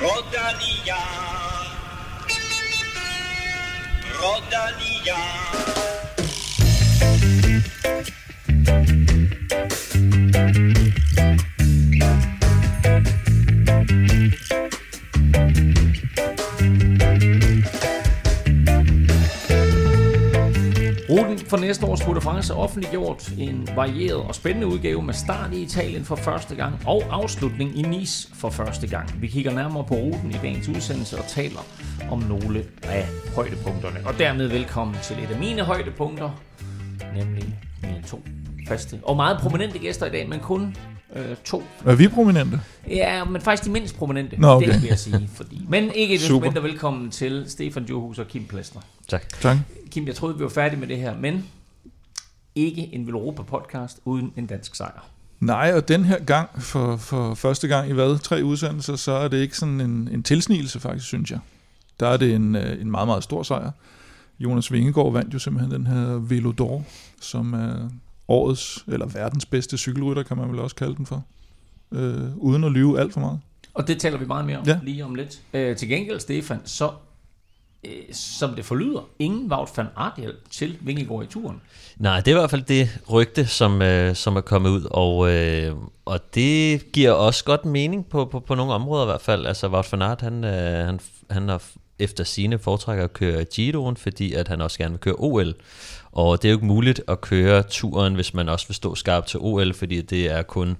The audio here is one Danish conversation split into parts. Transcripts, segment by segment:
Rodalia. Rodalia. For næste års Tour de France er offentliggjort en varieret og spændende udgave med start i Italien for første gang og afslutning i Nice for første gang. Vi kigger nærmere på ruten i dagens udsendelse og taler om nogle af højdepunkterne. Og dermed velkommen til et af mine højdepunkter, nemlig mine to faste og meget prominente gæster i dag, men kun øh, to. Er vi prominente? Ja, men faktisk de mindst prominente, Nå, okay. det vil jeg sige. Fordi. Men ikke Super. mindre velkommen til Stefan Djurhus og Kim Plesner. Tak. Tak. Kim, jeg troede, vi var færdige med det her, men ikke en Velropa-podcast uden en dansk sejr. Nej, og den her gang, for, for første gang i hvad, tre udsendelser, så er det ikke sådan en, en tilsnigelse faktisk, synes jeg. Der er det en, øh, en meget, meget stor sejr. Jonas Vingegaard vandt jo simpelthen den her Velodor, som er årets, eller verdens bedste cykelrytter, kan man vel også kalde den for. Øh, uden at lyve alt for meget. Og det taler vi meget mere om Ja. lige om lidt. Øh, til gengæld, Stefan, så øh, som det forlyder, ingen Wout van Aert hjælp til Vingegaard i turen. Nej, det er i hvert fald det rygte, som, øh, som er kommet ud, og, øh, og det giver også godt mening på, på, på nogle områder i hvert fald. Altså, Wout van Aert, han, øh, han, han har efter sine foretrækker at køre Giroen, fordi at han også gerne vil køre OL. Og det er jo ikke muligt at køre turen, hvis man også vil stå skarpt til OL, fordi det er kun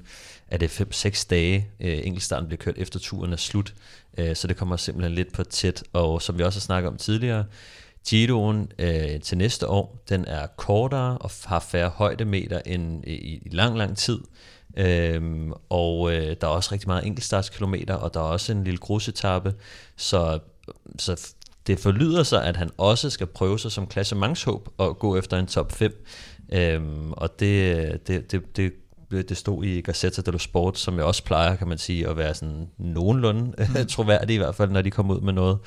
er det 5-6 dage, øh, enkeltstarten bliver kørt efter turen er slut. Øh, så det kommer simpelthen lidt på tæt. Og som vi også har snakket om tidligere, Giroen øh, til næste år, den er kortere og har færre højdemeter end øh, i, i lang, lang tid. Øhm, og øh, der er også rigtig meget enkeltstartskilometer, og der er også en lille grusetappe, så, så det forlyder sig, at han også skal prøve sig som klassementshåb og gå efter en top 5. Øhm, og det, det, det, det, det stod i Gazzetta dello Sport, som jeg også plejer, kan man sige, at være sådan nogenlunde mm. troværdig i hvert fald, når de kommer ud med noget.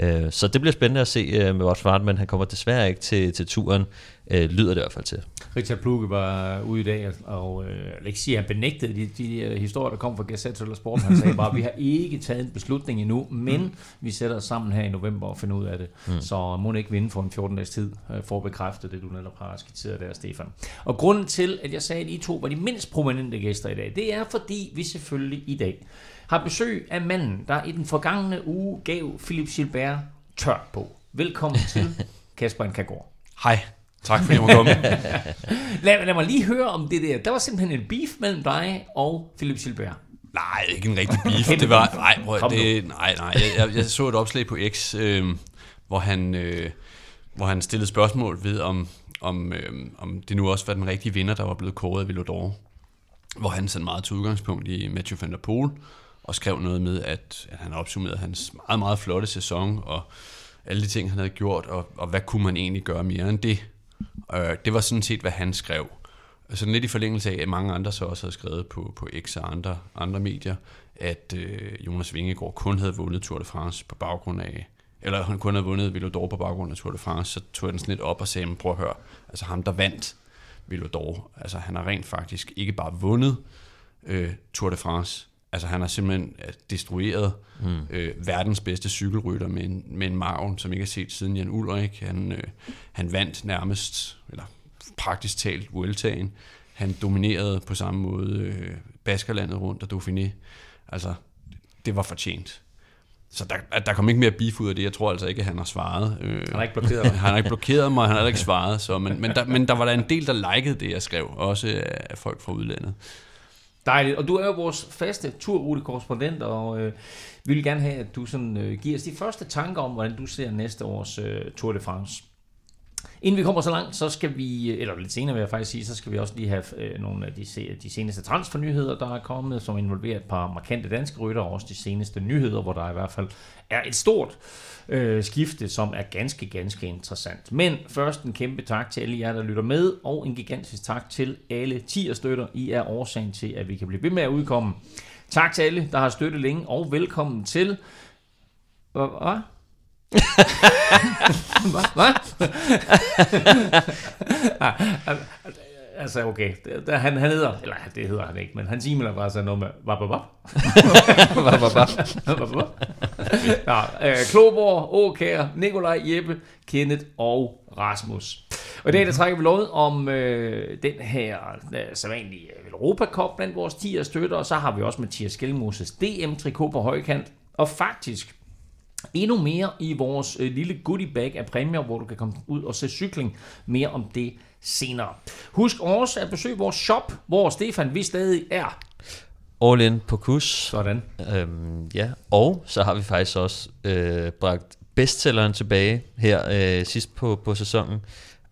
Øh, så det bliver spændende at se øh, med Wout Aert, men han kommer desværre ikke til, til turen, øh, lyder det i hvert fald til. Richard Pluge var ude i dag, og øh, jeg vil ikke sige, at han benægtede de, de øh, historier, der kom fra Gazette eller Sport. Han sagde bare, at vi har ikke taget en beslutning endnu, men mm. vi sætter os sammen her i november og finder ud af det. Mm. Så må ikke vinde for en 14 dages tid, øh, for at bekræfte det, du netop har skitseret der, Stefan. Og grunden til, at jeg sagde, at I to var de mindst prominente gæster i dag, det er, fordi vi selvfølgelig i dag har besøg af manden, der i den forgangne uge gav Philip Gilbert tørt på. Velkommen til Kasper Nkagård. Hej. Tak fordi jeg må komme. Lad, lad mig lige høre om det der. Der var simpelthen en beef mellem dig og Philip Gilbert. nej, ikke en rigtig beef. Det var, nej, prøv, det, nej, nej. Jeg, jeg, jeg så et opslag på X, øh, hvor, han, øh, hvor han stillede spørgsmål ved, om, om, øh, om det nu også var den rigtige vinder, der var blevet kåret af Velodor. Hvor han sådan meget tog udgangspunkt i Mathieu van der Poel, og skrev noget med, at, at han opsummerede hans meget, meget flotte sæson, og alle de ting, han havde gjort, og, og hvad kunne man egentlig gøre mere end det. Øh, det var sådan set, hvad han skrev. Sådan lidt i forlængelse af, at mange andre så også havde skrevet på, på X og andre, andre medier, at øh, Jonas Vingegaard kun havde vundet Tour de France på baggrund af, eller han kun havde vundet Villador på baggrund af Tour de France, så tog jeg den sådan lidt op og sagde, prøv at høre, altså ham der vandt Villador, altså han har rent faktisk ikke bare vundet øh, Tour de France, altså han har simpelthen øh, destrueret mm. øh, verdens bedste cykelrytter med en, med en marven, som ikke er set siden Jan Ulrik. Han, øh, han vandt nærmest, eller praktisk talt Vueltaen. Han dominerede på samme måde øh, Baskerlandet rundt og Dauphiné. Altså, det var fortjent. Så der, der kom ikke mere beef ud af det. Jeg tror altså ikke, at han har svaret. Øh, Han har ikke blokeret dig. han har ikke blokeret mig, han har ikke svaret. Så, men, men, der, men der var der en del, der likede det, jeg skrev. Også af folk fra udlandet. Dejligt. Og du er jo vores faste turrute-korrespondent, og øh, vi vil gerne have, at du sådan, øh, giver os de første tanker om, hvordan du ser næste års øh, Tour de France. Inden vi kommer så langt, så skal vi, eller lidt senere vil jeg faktisk sige, så skal vi også lige have øh, nogle af de, de seneste transfernyheder, der er kommet, som involverer et par markante danske rytter, og også de seneste nyheder, hvor der i hvert fald er et stort øh, skifte, som er ganske, ganske interessant. Men først en kæmpe tak til alle jer, der lytter med, og en gigantisk tak til alle 10 støtter. I er årsagen til, at vi kan blive ved med at udkomme. Tak til alle, der har støttet længe, og velkommen til... Hvad? Hvad? Hvad? altså okay, det, det, han, han hedder, eller det hedder han ikke, men hans e-mailadresse er noget med, hvad, hvad, hvad? ja, øh, Kloborg, Åkær, Nikolaj, Jeppe, Kenneth og Rasmus. Og i dag der trækker vi lod om øh, den her øh, sædvanlige Europa Cup blandt vores 10 støtter, og så har vi også Mathias Skelmoses DM-trikot på højkant. Og faktisk endnu mere i vores øh, lille goodie bag af præmier, hvor du kan komme ud og se cykling. Mere om det senere. Husk også at besøge vores shop, hvor Stefan vi stadig er. All in på kus. Sådan. Øhm, ja, og så har vi faktisk også øh, bragt bestselleren tilbage her øh, sidst på, på sæsonen.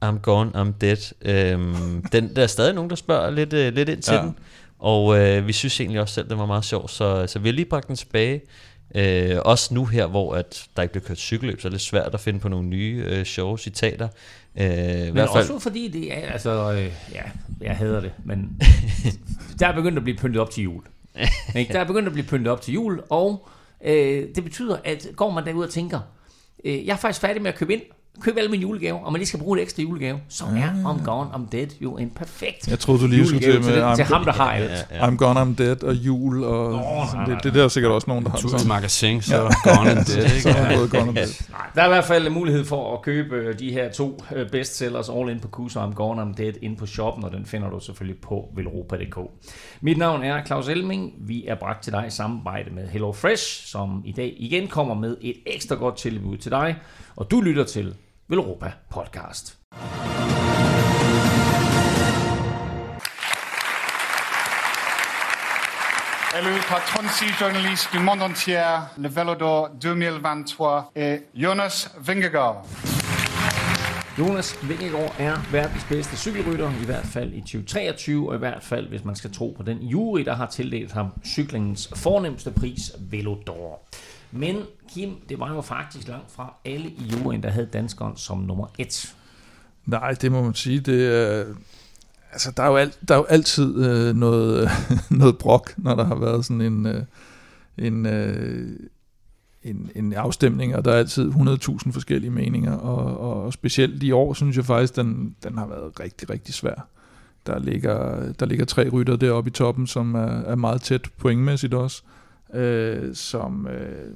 I'm Gone, I'm Dead. Øhm, den, der er stadig nogen, der spørger lidt, øh, lidt ind til ja. den. Og øh, vi synes egentlig også selv, den var meget sjov, så, så vi har lige bragt den tilbage. Øh, også nu her, hvor at der ikke bliver kørt cykelløb, så er det svært at finde på nogle nye øh, sjove citater. Øh, men i hvert fald, også fordi det er, altså, øh, ja, jeg hader det, men der er begyndt at blive pyntet op til jul. Ikke? Der er begyndt at blive pyntet op til jul, og øh, det betyder, at går man derud og tænker, øh, jeg er faktisk færdig med at købe ind, købe alle mine julegaver, og man lige skal bruge en ekstra julegave, så er ah. I'm Gone, I'm Dead jo en perfekt Jeg troede, du lige skulle til med til, til ham, der har alt. Ja, ja. I'm Gone, I'm Dead og jul, og oh, sådan, det, det, der er sikkert også nogen, der har sådan. magasin, så ja. Gone and Dead. Ikke? så er både Gone and Dead. Der er i hvert fald mulighed for at købe øh, de her to øh, bestsellers all in på KUS og I'm Gone, I'm Dead ind på shoppen, og den finder du selvfølgelig på velropa.dk. Mit navn er Claus Elming. Vi er bragt til dig i samarbejde med Hello Fresh, som i dag igen kommer med et ekstra godt tilbud til dig, og du lytter til Velropa podcast. Élu par 36 journalistes du monde entier, le Velodor 2023 et Jonas Vingegaard. Jonas Vingegaard er verdens bedste cykelrytter, i hvert fald i 2023, og i hvert fald, hvis man skal tro på den jury, der har tildelt ham cyklingens fornemmeste pris, Velodor. Men Kim, det var jo faktisk langt fra alle i juryen, der havde danskeren som nummer et. Nej, det må man sige. Det er, altså, der, er jo alt, der er jo altid øh, noget, noget brok, når der har været sådan en, øh, en, øh, en, en afstemning, og der er altid 100.000 forskellige meninger, og, og specielt i år, synes jeg faktisk, den, den har været rigtig, rigtig svær. Der ligger, der ligger tre rytter deroppe i toppen, som er, er meget tæt pointmæssigt også øh, som, øh,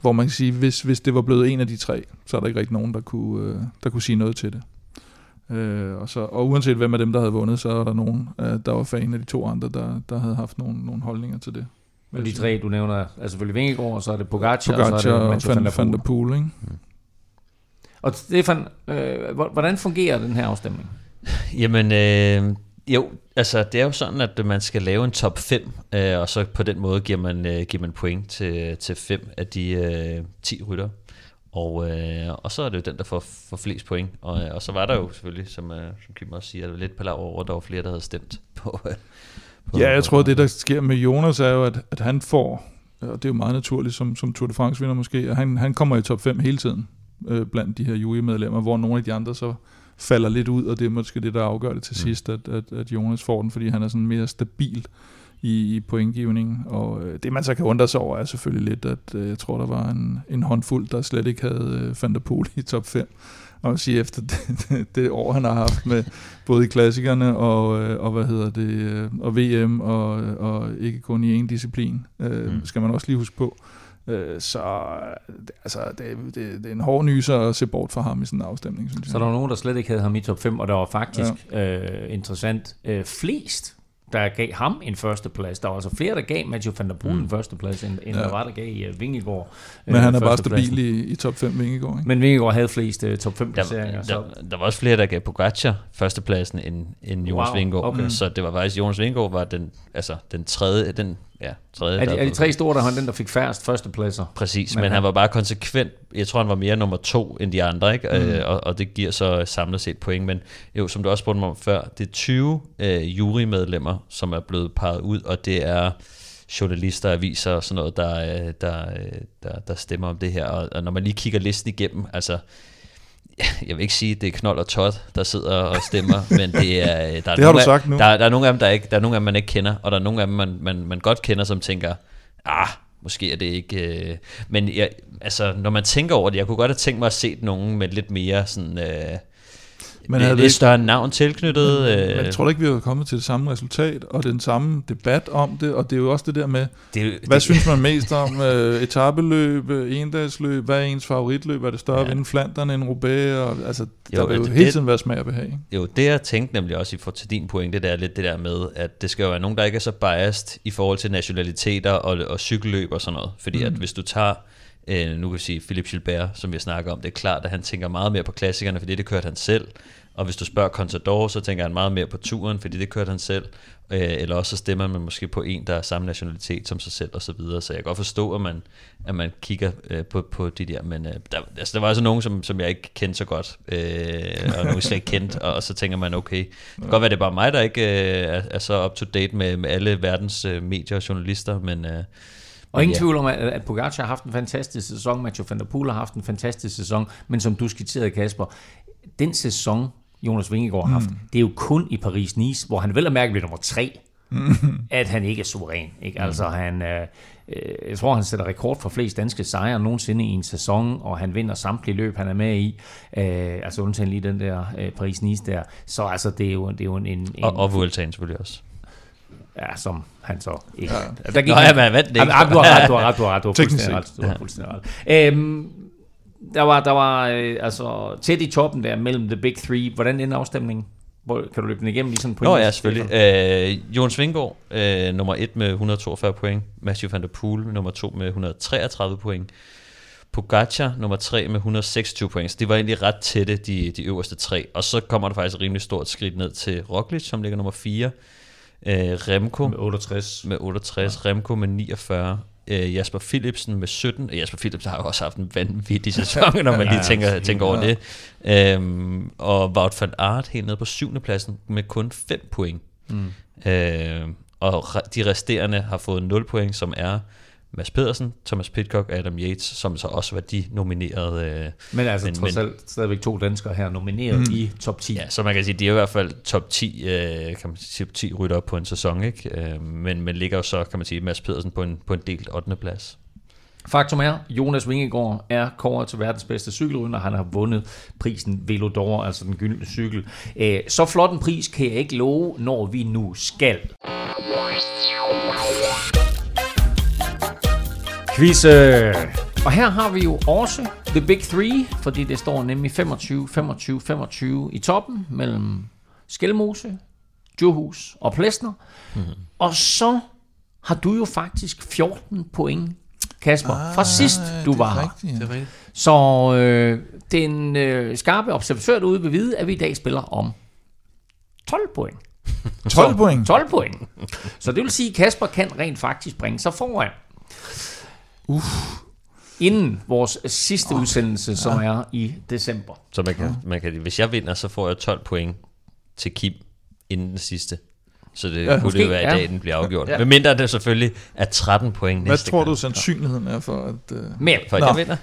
hvor man kan sige, hvis, hvis det var blevet en af de tre, så er der ikke rigtig nogen, der kunne, øh, der kunne sige noget til det. Øh, og, så, og uanset hvem af dem, der havde vundet, så er der nogen, øh, der var fan af de to andre, der, der havde haft nogle, nogle holdninger til det. Men de tre, du nævner, er selvfølgelig Vingegaard, og så er det Pogacar, Pogacar og så er det Van, Van der Poel. Ikke? Mm. Og Stefan, øh, hvordan fungerer den her afstemning? Jamen, øh, jo, altså det er jo sådan, at man skal lave en top 5, øh, og så på den måde giver man, øh, giver man point til, til 5 af de øh, 10 rytter. Og, øh, og så er det jo den, der får, får flest point. Og, øh, og så var der jo selvfølgelig, som, øh, som Kim også siger, lidt på lav over, der var flere, der havde stemt på... Øh, på ja, jeg tror, det der sker med Jonas er jo, at, at han får, og det er jo meget naturligt som, som Tour de France vinder måske, at han, han kommer i top 5 hele tiden øh, blandt de her jurymedlemmer, hvor nogle af de andre så falder lidt ud, og det er måske det, der afgør det til mm. sidst, at, at, at Jonas får den, fordi han er sådan mere stabil i, i pointgivningen. Og øh, det, man så kan undre sig over, er selvfølgelig lidt, at øh, jeg tror, der var en, en håndfuld, der slet ikke havde øh, Van der Poel i top 5. Og sige efter det, det år, han har haft med både i klassikerne og, øh, og hvad hedder det, øh, og VM, og, og ikke kun i en disciplin, øh, mm. skal man også lige huske på. Øh, så altså, det, det, det er en hård nyser at se bort fra ham i sådan en afstemning, synes jeg. Så der var nogen, der slet ikke havde ham i top 5, og der var faktisk ja. øh, interessant øh, flest der gav ham en førsteplads. Der var altså flere, der gav Matthew van der Poel mm. en førsteplads, end, end ja. der var, der gav uh, Vingegaard Men han er bare stabil i, i top 5, Vingegaard. Ikke? Men Vingegaard havde flest uh, top 5 placeringer. Der, der, der, var også flere, der gav Pogacar førstepladsen end, end Jonas wow, Vingegaard. Okay. Så det var faktisk, Jonas Vingegaard var den, altså, den tredje, den ja, tredje. Er de, er de tre store, der han den, der fik færrest førstepladser? Præcis, men, men han, var bare konsekvent. Jeg tror, han var mere nummer to end de andre, ikke? Mm. Øh, og, og det giver så samlet set point. Men jo, som du også spurgte mig om før, det er 20 øh, jurymedlemmer, som er blevet peget ud, og det er journalister, aviser og sådan noget, der, øh, der, øh, der, der stemmer om det her. Og, og når man lige kigger listen igennem, altså jeg vil ikke sige, at det er Knold og Todd, der sidder og stemmer, men det er, øh, der er, det har du sagt af, nu. Der, der, er nogle af dem, der, ikke, der er nogle af dem, man ikke kender, og der er nogle af dem, man, man, man godt kender, som tænker, ah, måske er det ikke... Øh, men jeg, altså, når man tænker over det, jeg kunne godt have tænkt mig at se nogen med lidt mere sådan... Øh, Men havde lidt ikke- større navn tilknyttet. Men øh, jeg tror da ikke, vi var kommet til det samme resultat, og den samme debat om det, og det er jo også det der med, det, hvad det, synes man mest om? Øh, etabeløb, øh, endagsløb, hvad er ens favoritløb? Er det større Ja. at vinde end Roubaix? Og, altså, der Jo, vil jo det- hele tiden være smag og behag. ikke? Jo, det jeg tænkte nemlig også i for til din pointe, det er lidt det der med, at det skal jo være nogen, der ikke er så biased i forhold til nationaliteter og, og cykelløb og sådan noget. Fordi mm. at hvis du tager, øh, nu kan vi sige Philip Gilbert, som vi snakker om, det er klart, at han tænker meget mere på klassikerne, fordi det kørte han selv. Og hvis du spørger Contador, så tænker han meget mere på turen, fordi det kørte han selv. Øh, eller også så stemmer man måske på en, der er samme nationalitet som sig selv og så videre. Så jeg kan godt forstå, at man, at man kigger øh, på, på de der. Men øh, der, altså, der var altså nogen, som, som jeg ikke kendte så godt, øh, og nogen, slet ikke kendte. Og, og så tænker man, okay, det kan godt være, det er bare mig, der ikke øh, er, er så up to date med, med alle verdens øh, medier og journalister, men... Øh, og ingen ja. tvivl om, at, Pogacar har haft en fantastisk sæson, Mathieu van der Poel har haft en fantastisk sæson, men som du skitserede, Kasper, den sæson, Jonas Vingegaard har haft, det er jo kun i Paris-Nice, hvor han vel at mærke bliver nummer tre, at han ikke er suveræn. Ikke? Altså, han, øh, øh, jeg tror, han sætter rekord for flest danske sejre nogensinde i en sæson, og han vinder samtlige løb, han er med i. Øh, altså undtagen lige den der øh, Paris-Nice der. Så altså, det er jo, det er jo en... en og, og Vueltaen selvfølgelig også. Ja, som han så ikke. Ja. Der gik Nå, han- ja, men han vandt det ikke. Jamen, du har ret, du har ret, du har ret. Du har Teknisk fuldstændig ret. Du har fuldstændig ret. Øhm, der var, der var øh, altså tæt i toppen der mellem the big three. Hvordan endte afstemningen? Hvor, kan du løbe den igennem lige sådan på Nå ja, selvfølgelig. Øh, Jon Svinggaard, øh, nummer 1 med 142 point. Mathieu van der Poel, nummer 2 med 133 point. Pogacar, nummer 3 med 126 point. Så det var egentlig ret tætte, de, de øverste tre. Og så kommer der faktisk et rimelig stort skridt ned til Roglic, som ligger nummer 4. Øh, Remco med 68. med 68, ja. Remco med 49, øh, Jasper Philipsen med 17. Jasper Philipsen har jo også haft en vanvittig sæson, når man lige tænker, tænker over det. Øhm, og Wout van Aert helt nede på 7. pladsen med kun 5 point. Mm. Øh, og de resterende har fået 0 point, som er Mads Pedersen, Thomas Pitcock og Adam Yates, som så også var de nomineret. Øh, Men altså Men- trods alt stadigvæk to danskere her nomineret mm. i top 10. ja, så man kan sige, de er i hvert fald top 10, øh, kan man sige, top 10 rytter op på en sæson, ikke? Øh, men, men ligger jo så, kan man sige, Mads Pedersen på en, på en delt 8. plads. Faktum er, Jonas Vingegaard er kåret til verdens bedste cykelrytter. Han har vundet prisen Velodor, altså den gyldne cykel. Øh, Så flot en pris kan jeg ikke love, når vi nu skal. Quiz. øh. Og her har vi jo også The Big Three, fordi det står nemlig 25, 25, 25 i toppen mellem Skelmose, Djurhus og Plesner. Mm-hmm. Og så har du jo faktisk 14 point, Kasper, ah, fra sidst du var her. Rigtigt. Det er rigtigt. Så øh, den øh, skarpe observatør derude vil vide, at vi i dag spiller om 12 point. 12 point. 12 point. Så det vil sige, at Kasper kan rent faktisk bringe sig foran. Uff. Inden vores sidste oh, udsendelse, som er i december. Så man kan, man kan, hvis jeg vinder, så får jeg 12 point til Kim inden den sidste. Så det Ja, ja, kunne måske, det jo være i ja. dag, den bliver afgjort. Ja. Ja. Men mindre det selvfølgelig er 13 point Hvad næste tror gang. du sandsynligheden er for, at... Uh... Men For at Nå. jeg vinder?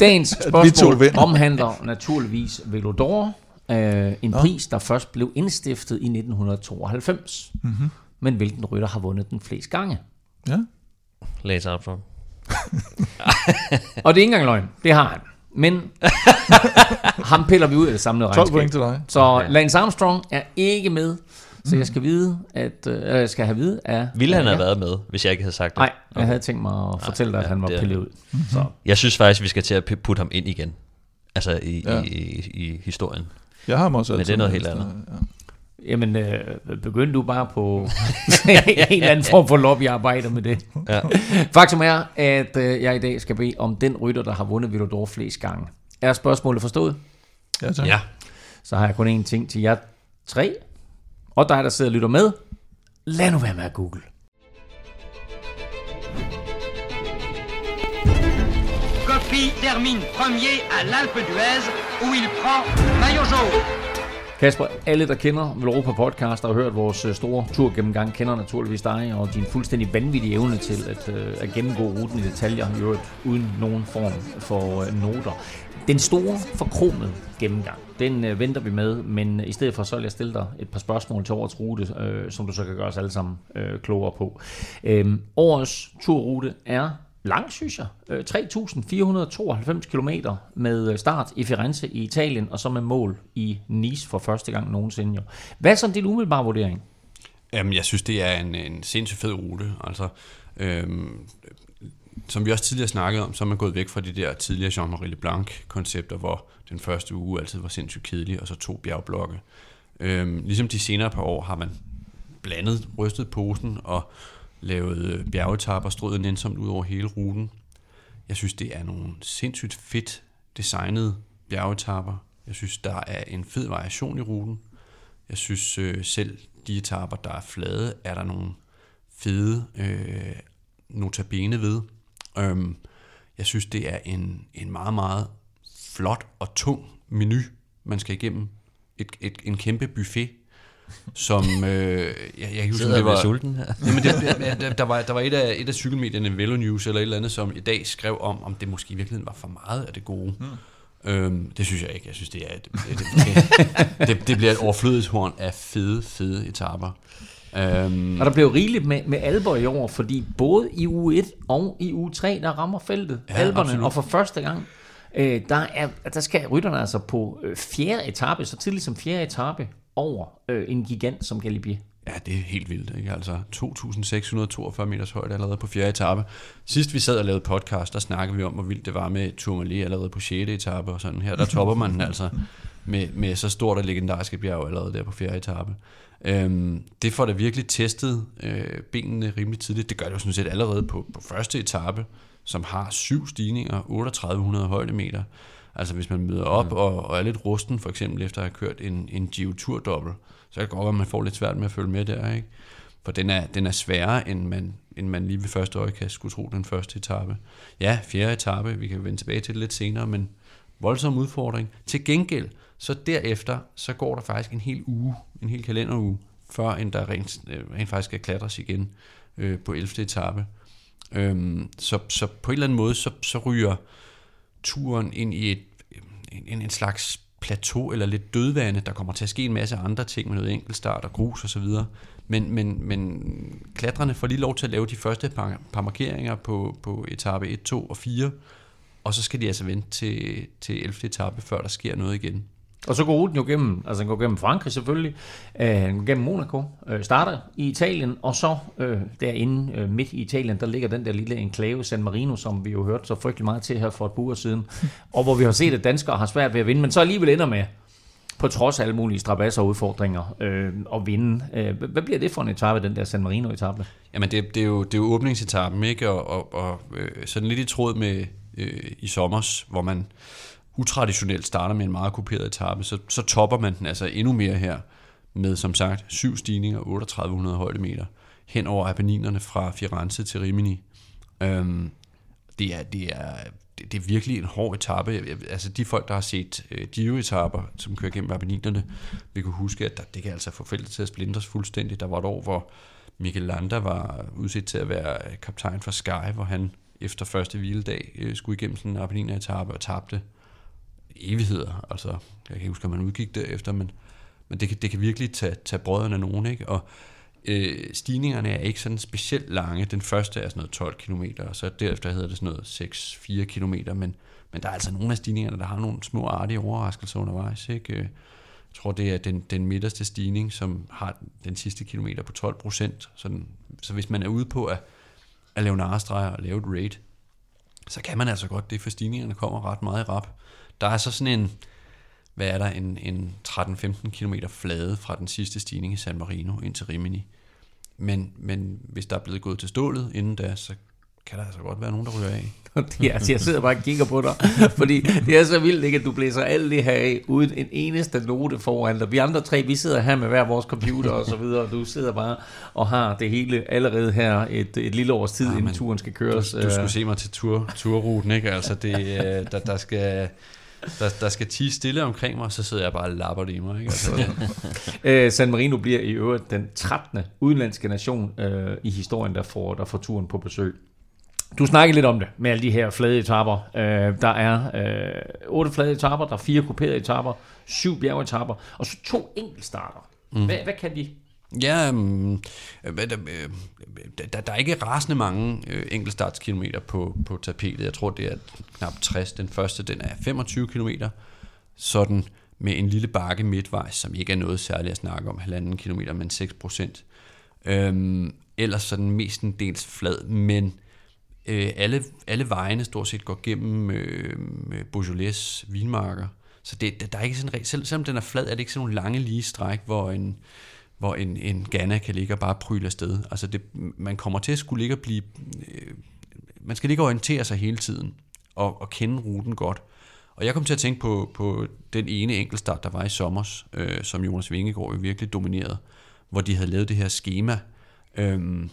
dagens spørgsmål omhandler naturligvis Velodor. Øh, en pris, der først blev indstiftet i 1992. Mm-hmm. Men hvilken rytter har vundet den flest gange? Ja. Lance Armstrong. Og det er ikke engang løgn. Det har han. Men ham piller vi ud af det samlede 12 regnskab. point til dig. Så Lance Armstrong er ikke med. Så jeg skal vide, at øh, jeg skal have vide af... Ville han ja. have været med, hvis jeg ikke havde sagt det? Nej, jeg havde tænkt mig at fortælle dig, at ja, han var det pillet ud. Så. Jeg synes faktisk, vi skal til at putte ham ind igen. Altså i, Ja. i, i, i historien. Jeg har ham også Men det er noget helt andet. Ja. Jamen, øh, begynd du bare på en eller anden form for lobbyarbejde med det. Ja. Faktum er, at øh, jeg i dag skal bede om den rytter, der har vundet Vilodor flest gange. Er spørgsmålet forstået? Ja, tak. Ja. Så har jeg kun én ting til jer tre. Og dig, der sidder og lytter med. Lad nu være med at google. Coppi termine premier à l'Alpe d'Huez où il prend maillot jaune. Kasper, alle der kender Velropa Podcast og har hørt vores øh, store tur gennemgang, kender naturligvis dig og din fuldstændig vanvittige evne til at, øh, at gennemgå ruten i detaljer, i øvrigt uden nogen form for øh, noter. Den store, forkromede gennemgang, den øh, venter vi med, men i stedet for så vil jeg stille dig et par spørgsmål til årets rute, øh, som du så kan gøre os alle sammen øh, klogere på. Øh, årets turrute er lang, synes jeg. Øh, 3.492 km med øh, start i Firenze i Italien, og så med mål i Nice for første gang nogensinde. Jo. Hvad er sådan din umiddelbare vurdering? Jamen, jeg synes, det er en, en sindssygt fed rute. Altså, øhm, som vi også tidligere snakkede om, så er man gået væk fra de der tidligere Jean-Marie Leblanc-koncepter, hvor den første uge altid var sindssygt kedelig, og så to bjergblokke. Øhm, ligesom de senere par år har man blandet, rystet posen og lavet øh, bjergetapper, strøget nænsomt ud over hele ruten. Jeg synes, det er nogle sindssygt fedt designede bjergetapper. Jeg synes, der er en fed variation i ruten. Jeg synes øh, selv de etapper, der er flade, er der nogle fede øh, notabene ved. Øhm, jeg synes, det er en, en meget, meget flot og tung menu, man skal igennem. Et, et, en kæmpe buffet, som... Øh, jeg, jeg kan huske, det var, sulten her. Jamen det, der, der, var, der var et af, et af cykelmedierne, Velo News eller et eller andet, som i dag skrev om, om det måske i virkeligheden var for meget af det gode. Hmm. Øhm, det synes jeg ikke. Jeg synes, det er et, det, det, det, det bliver et overflødighorn af fede, fede etaper. Øhm, Og der blev rigeligt med, med alber i år, fordi både i uge 1 og i uge 3, der rammer feltet ja, alberne, absolut. og for første gang, øh, der, er, der skal rytterne altså på øh, fjerde etape, så tidligt som fjerde etape, over øh, en gigant som Galibier. Ja, det er helt vildt. Ikke? Altså 2.642 meters højde allerede på fjerde etape. Sidst vi sad og lavede podcast, der snakkede vi om, hvor vildt det var med Tourmalet allerede på 6. etape og sådan her. Der topper man den altså med, med så stort og legendariske bjerg allerede der på fjerde etape. Øhm, det får da virkelig testet øh, benene rimelig tidligt. Det gør det jo sådan set allerede på, på første etape, som har syv stigninger, 3800 højdemeter. Altså hvis man møder op og, og er lidt rusten, for eksempel efter at have kørt en, en Geo-tur dobbelt, så kan det godt være, at man får lidt svært med at følge med der, ikke? For den er, den er sværere, end man, end man lige ved første øjekast skulle tro den første etape. Ja, fjerde etape, vi kan vende tilbage til det lidt senere, men voldsom udfordring. Til gengæld, så derefter, så går der faktisk en hel uge, en hel kalenderuge, før end der rent, øh, rent faktisk skal klatres igen øh, på 11. etape. Øhm, så, så på en eller anden måde, så, så ryger turen ind i et, en, en slags plateau eller lidt dødvande. Der kommer til at ske en masse andre ting med noget enkeltstart og grus og så videre. Men, men, men klatrerne får lige lov til at lave de første par, par markeringer på, på etape 1, 2 og 4, og så skal de altså vente til, til 11. etape, før der sker noget igen. Og så går ruten jo gennem, altså den går gennem Frankrig selvfølgelig, øh, den går gennem Monaco, øh, starter i Italien, og så øh, derinde øh, midt i Italien, der ligger den der lille enklave San Marino, som vi jo hørte så frygtelig meget til her for et par uger siden, og hvor vi har set, at danskere har svært ved at vinde, men så alligevel ender med, på trods af alle mulige strabasser og udfordringer, øh, at vinde. Øh, hvad bliver det for en etape, den der San Marino-etape? Jamen det, det, er jo, det er jo åbningsetappen, ikke? Og, og, og øh, sådan lidt i tråd med øh, i sommers, hvor man utraditionelt starter med en meget kuperet etape, så, så topper man den altså endnu mere her med, som sagt, syv stigninger, 3800 højdemeter, hen over Apenninerne fra Firenze til Rimini. Øhm, det, er, det, er, det, er virkelig en hård etape. Altså de folk, der har set øh, Giro-etapper, som kører gennem Apenninerne, vil kunne huske, at der, det kan altså få feltet til at splindres fuldstændig. Der var et år, hvor Mikel Landa var udset til at være øh, kaptajn for Sky, hvor han efter første hviledag øh, skulle igennem sådan en Apenniner-etape og tabte evigheder. Altså, jeg kan ikke huske, om man udgik derefter, men, men det, kan, det kan virkelig tage, tage brødrene af nogen, ikke? Og øh, stigningerne er ikke sådan specielt lange. Den første er sådan noget 12 km, og så derefter hedder det sådan noget 6-4 km, men, men der er altså nogle af stigningerne, der har nogle små artige overraskelser undervejs, ikke? Øh, jeg tror, det er den, den midterste stigning, som har den sidste kilometer på 12 procent. Så hvis man er ude på at, at lave narestreger og lave et raid, så kan man altså godt det, for stigningerne kommer ret meget i rap. Der er så sådan en, hvad er der, en, en 13-15 km flade fra den sidste stigning i San Marino ind til Rimini. Men, men hvis der er blevet gået til stålet inden da, så kan der altså godt være nogen, der ryger af. Ja, altså, jeg sidder bare og kigger på dig, fordi det er så vildt, ikke, at du blæser alt det her af, uden en eneste note foran dig. Vi andre tre, vi sidder her med hver vores computer og så videre, og du sidder bare og har det hele allerede her et, et lille års tid, ja, inden men turen skal køres. Du, du skulle se mig til tur, turruten, ikke? Altså, det, øh, der, der skal... Der, der skal tige stille omkring mig, så sidder jeg bare og lapper det i mig. Ikke? Altså, Øh, San Marino bliver i øvrigt den 13. udenlandske nation øh, i historien, der får, der får turen på besøg. Du snakkede lidt om det med alle de her flade etapper. Øh, der er øh, otte flade etapper, der er fire kuperede etapper, syv bjergetapper, og så to enkeltstarter. Mm. Hvad, hvad kan de? Ja, um, der, øh, øh, der, der er ikke rasende mange øh, enkeltstartskilometer på, på tapetet. Jeg tror, det er knap 60. Den første, den er 25 km. Sådan med en lille bakke midtvejs, som ikke er noget særligt at snakke om, halvanden kilometer, men 6 procent. Øhm, ellers sådan mest en dels flad, men øh, alle, alle vejene stort set går gennem øh, Beaujolais vinmarker. Så det, der er ikke sådan, selv, selvom den er flad, er det ikke sådan nogle lange lige stræk, hvor en, hvor en, en Ghana kan ligge og bare pryle afsted. Altså det, man kommer til at skulle ligge og blive... Øh, man skal ligge og orientere sig hele tiden og, og kende ruten godt. Og jeg kom til at tænke på, på den ene enkeltstart, der var i sommer, øh, som Jonas Vingegaard jo virkelig dominerede, hvor de havde lavet det her schema, øh,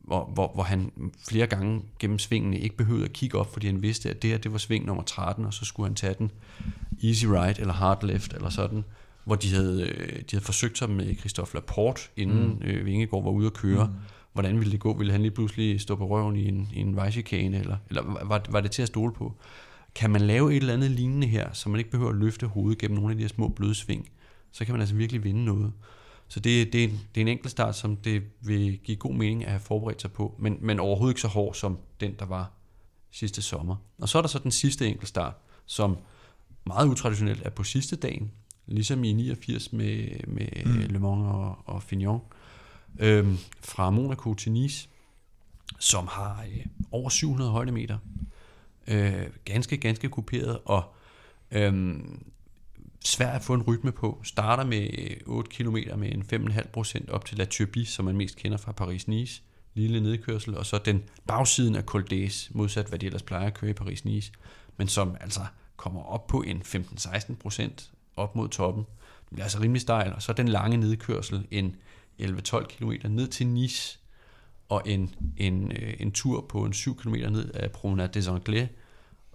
hvor, hvor, hvor han flere gange gennem svingene ikke behøvede at kigge op, fordi han vidste, at det her det var sving nummer 13, og så skulle han tage den easy right eller hard left eller sådan, hvor de havde, øh, de havde forsøgt sig med Christophe Laporte, inden mm. øh, Vingegaard var ude at køre. Mm. Hvordan ville det gå? Ville han lige pludselig stå på røven i en, i en vejchikane, eller, eller var, var det til at stole på? Kan man lave et eller andet lignende her, så man ikke behøver at løfte hovedet gennem nogle af de her små bløde sving, så kan man altså virkelig vinde noget. Så det, det, er en, det er en enkelt start, som det vil give god mening at have forberedt sig på, men, men overhovedet ikke så hård som den, der var sidste sommer. Og så er der så den sidste enkeltstart, som meget utraditionelt er på sidste dagen, ligesom i 89 med, med mm. Le Mans og, og Fignon, øhm, fra Monaco til Nice, som har øh, over 700 højdemeter. Øh, ganske, ganske kuperet, og øh, svært at få en rytme på. Starter med 8 km med en 5,5% op til La Turbie, som man mest kender fra Paris-Nice. Lille nedkørsel, og så den bagsiden af Col d'Ace, modsat hvad de ellers plejer at køre i Paris-Nice, men som altså kommer op på en 15-16% op mod toppen. Det bliver altså rimelig stejl, og så den lange nedkørsel, en 11-12 km ned til Nice, og en, en, øh, en tur på en 7 km ned af Promenade des Anglais,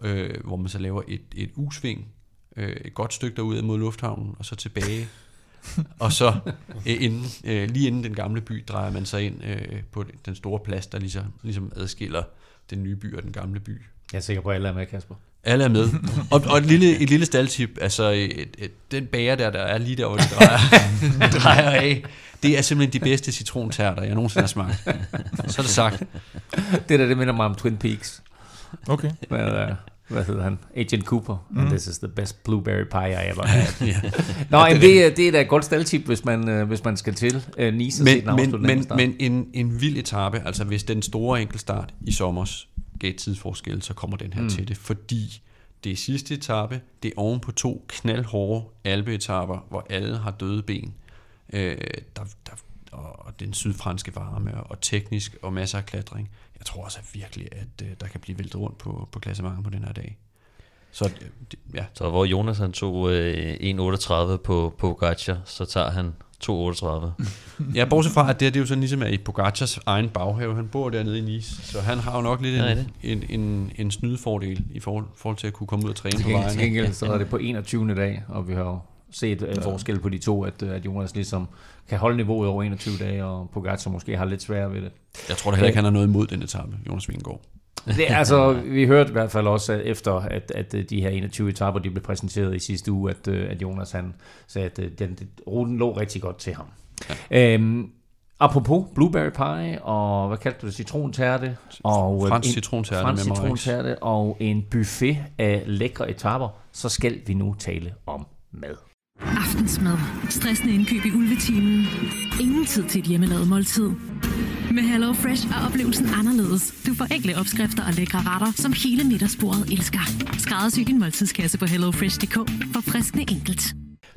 øh, hvor man så laver et, et U-sving, øh, et godt stykke derud mod lufthavnen, og så tilbage. og så øh, inden, øh, lige inden den gamle by drejer man sig ind øh, på den store plads, der ligesom, ligesom adskiller den nye by og den gamle by. Jeg er sikker på, at alle er med, Kasper. Alle er med. Og, og et lille, et lille staldtip, altså et, et, den bager der, der er lige der, hvor det drejer, drejer af, det er simpelthen de bedste citrontærter, jeg nogensinde har smagt. Så er det sagt. Det der, det minder mig om Twin Peaks. Okay. Hvad, uh, hvad hedder han? Agent Cooper. Mm. And this is the best blueberry pie I ever had. ja. Nå, ja, det, det, det er da et godt staldtip, hvis man, uh, hvis man skal til uh, Nice men, men, men, men en, en vild etape, altså hvis den store enkeltstart i sommers gav tidsforskel, så kommer den her mm. til det, fordi det er sidste etape, det er oven på to knaldhårde alpeetapper, hvor alle har døde ben. Øh, der, der, og den sydfranske varme og teknisk og masser af klatring. Jeg tror også virkelig, at øh, der kan blive væltet rundt på, på klassementet på den her dag. Så, ja. så hvor Jonas han tog øh, 1.38 på Pogacar, så tager han 2.38. ja, bortset fra, at det, det er jo sådan ligesom er i Pogacars egen baghave. Han bor dernede i Nice, så han har jo nok lidt en, en, en, en snydefordel i forhold, forhold til at kunne komme ud og træne på vejen. Til gengæld så er det på 21. dag, og vi har jo set en ja. forskel på de to, at, at Jonas ligesom kan holde niveauet over 21 dage, og Pogacar måske har lidt sværere ved det. Jeg tror da heller ikke, han har noget imod den etape, Jonas Vingegaard. Det, altså, vi hørte i hvert fald også, at efter at, at de her 21 etaper, de blev præsenteret i sidste uge, at, øh, at Jonas han sagde, at øh, den, ruten lå rigtig godt til ham. Ja. Øhm, apropos blueberry pie, og hvad kaldte du det, citrontærte? Og fransk citrontærte fransk citrontærte og en buffet af lækre etaper, så skal vi nu tale om mad. Aftensmad. Stressende indkøb i ulvetimen. Ingen tid til et hjemmelavet måltid. Med Hello Fresh er oplevelsen anderledes. Du får enkle opskrifter og lækre retter, som hele middagsbordet elsker. Skræddersy din måltidskasse på hellofresh.dk for friskende enkelt.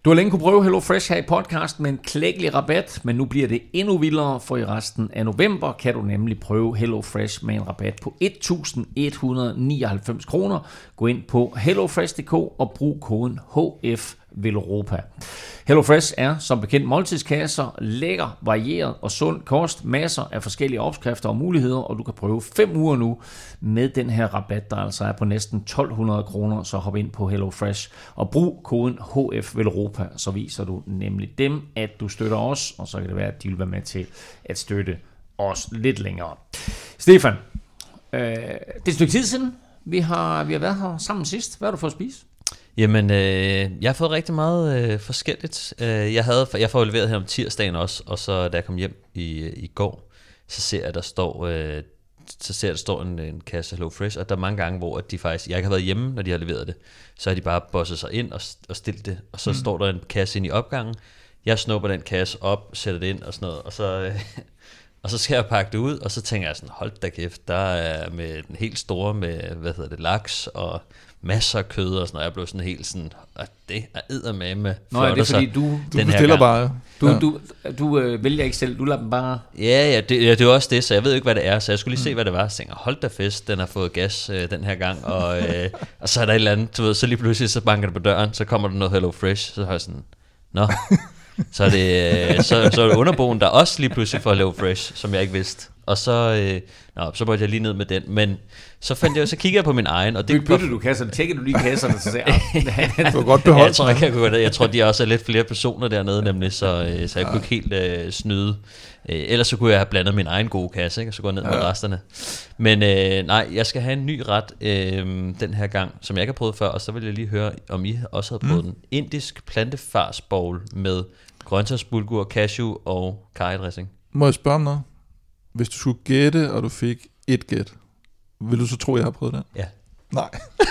Du har længe kunne prøve Hello Fresh her i podcast med en klækkelig rabat, men nu bliver det endnu vildere, for i resten af november kan du nemlig prøve Hello Fresh med en rabat på 1.199 kroner. Gå ind på hellofresh.dk og brug koden HF Velropa. HelloFresh er som bekendt måltidskasser, lækker, varieret og sund kost, masser af forskellige opskrifter og muligheder, og du kan prøve 5 uger nu med den her rabat, der altså er på næsten 1200 kroner, så hop ind på HelloFresh og brug koden HF Velropa, så viser du nemlig dem, at du støtter os, og så kan det være, at de vil være med til at støtte os lidt længere. Stefan, øh, det er et stykke tid siden, vi har, vi har været her sammen sidst. Hvad har du fået at spise? Jamen, øh, jeg har fået rigtig meget øh, forskelligt. Øh, jeg havde, jeg får leveret her om tirsdagen også, og så da jeg kom hjem i, i går, så ser jeg, der står, øh, så ser jeg, der står en, en kasse Hello Fresh, og der er mange gange, hvor at de faktisk, jeg ikke har været hjemme, når de har leveret det, så har de bare bosset sig ind og, og stillet det, og så mm. står der en kasse ind i opgangen, jeg snupper den kasse op, sætter det ind og sådan noget, og så, øh, og så skal jeg pakke det ud, og så tænker jeg sådan, hold da kæft, der er med den helt store med, hvad hedder det, laks og masser af kød og sådan noget. Jeg blev sådan helt sådan, at det er eddermame Nå, er det fordi du, Du den her bestiller gang. bare. du, Ja. du, du øh, vælger ikke selv, du lader dem bare... Ja, ja, det, ja, det er også det, så jeg ved ikke, hvad det er, så jeg skulle lige se, hvad det var. Så tænker, jeg, hold da fest, den har fået gas øh, den her gang, og, øh, og så er der et eller andet, du ved, så lige pludselig, så banker det på døren, så kommer der noget Hello Fresh, så har jeg sådan, nå, så er det, øh, så, så er det underboen, der også lige pludselig får Hello Fresh, som jeg ikke vidste. Og så, øh, nå, så måtte jeg lige ned med den, men så fandt jeg, så kiggede jeg på min egen, og det Du byttede du kasserne, tjekkede du lige kasserne, så sagde jeg, "Ah, Du har godt Ja, beholdt jeg, tror, jeg, kan, godt- jeg tror, de også er lidt flere personer dernede, nemlig, så, øh, så jeg kunne ikke helt øh, snyde. Øh, ellers så kunne jeg have blandet min egen gode kasse, ikke? og så gå ned med resterne. Men øh, nej, jeg skal have en ny ret øh, den her gang, som jeg ikke har prøvet før, og så vil jeg lige høre, om I også havde prøvet mm. den. Indisk plantefarsbowl med grøntsagsbulgur, cashew og karrydressing. Må jeg spørge om noget? Hvis du skulle gætte, og du fik et gæt, vil du så tro, jeg har prøvet den? Ja. Nej.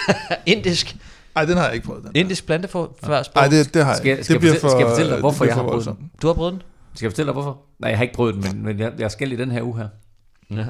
Indisk, Nej, den har jeg ikke prøvet. Den. indisk plantefarsbowl. Nej, det, det har jeg Skal- ikke. skal det bliver jeg fortælle- skal jeg fortælle dig, det hvorfor bliver jeg har for prøvet den? voldsomt. Du har prøvet den? skal jeg fortælle dig hvorfor? Nej, jeg har ikke prøvet den, men, men jeg, jeg skal i den her uge her.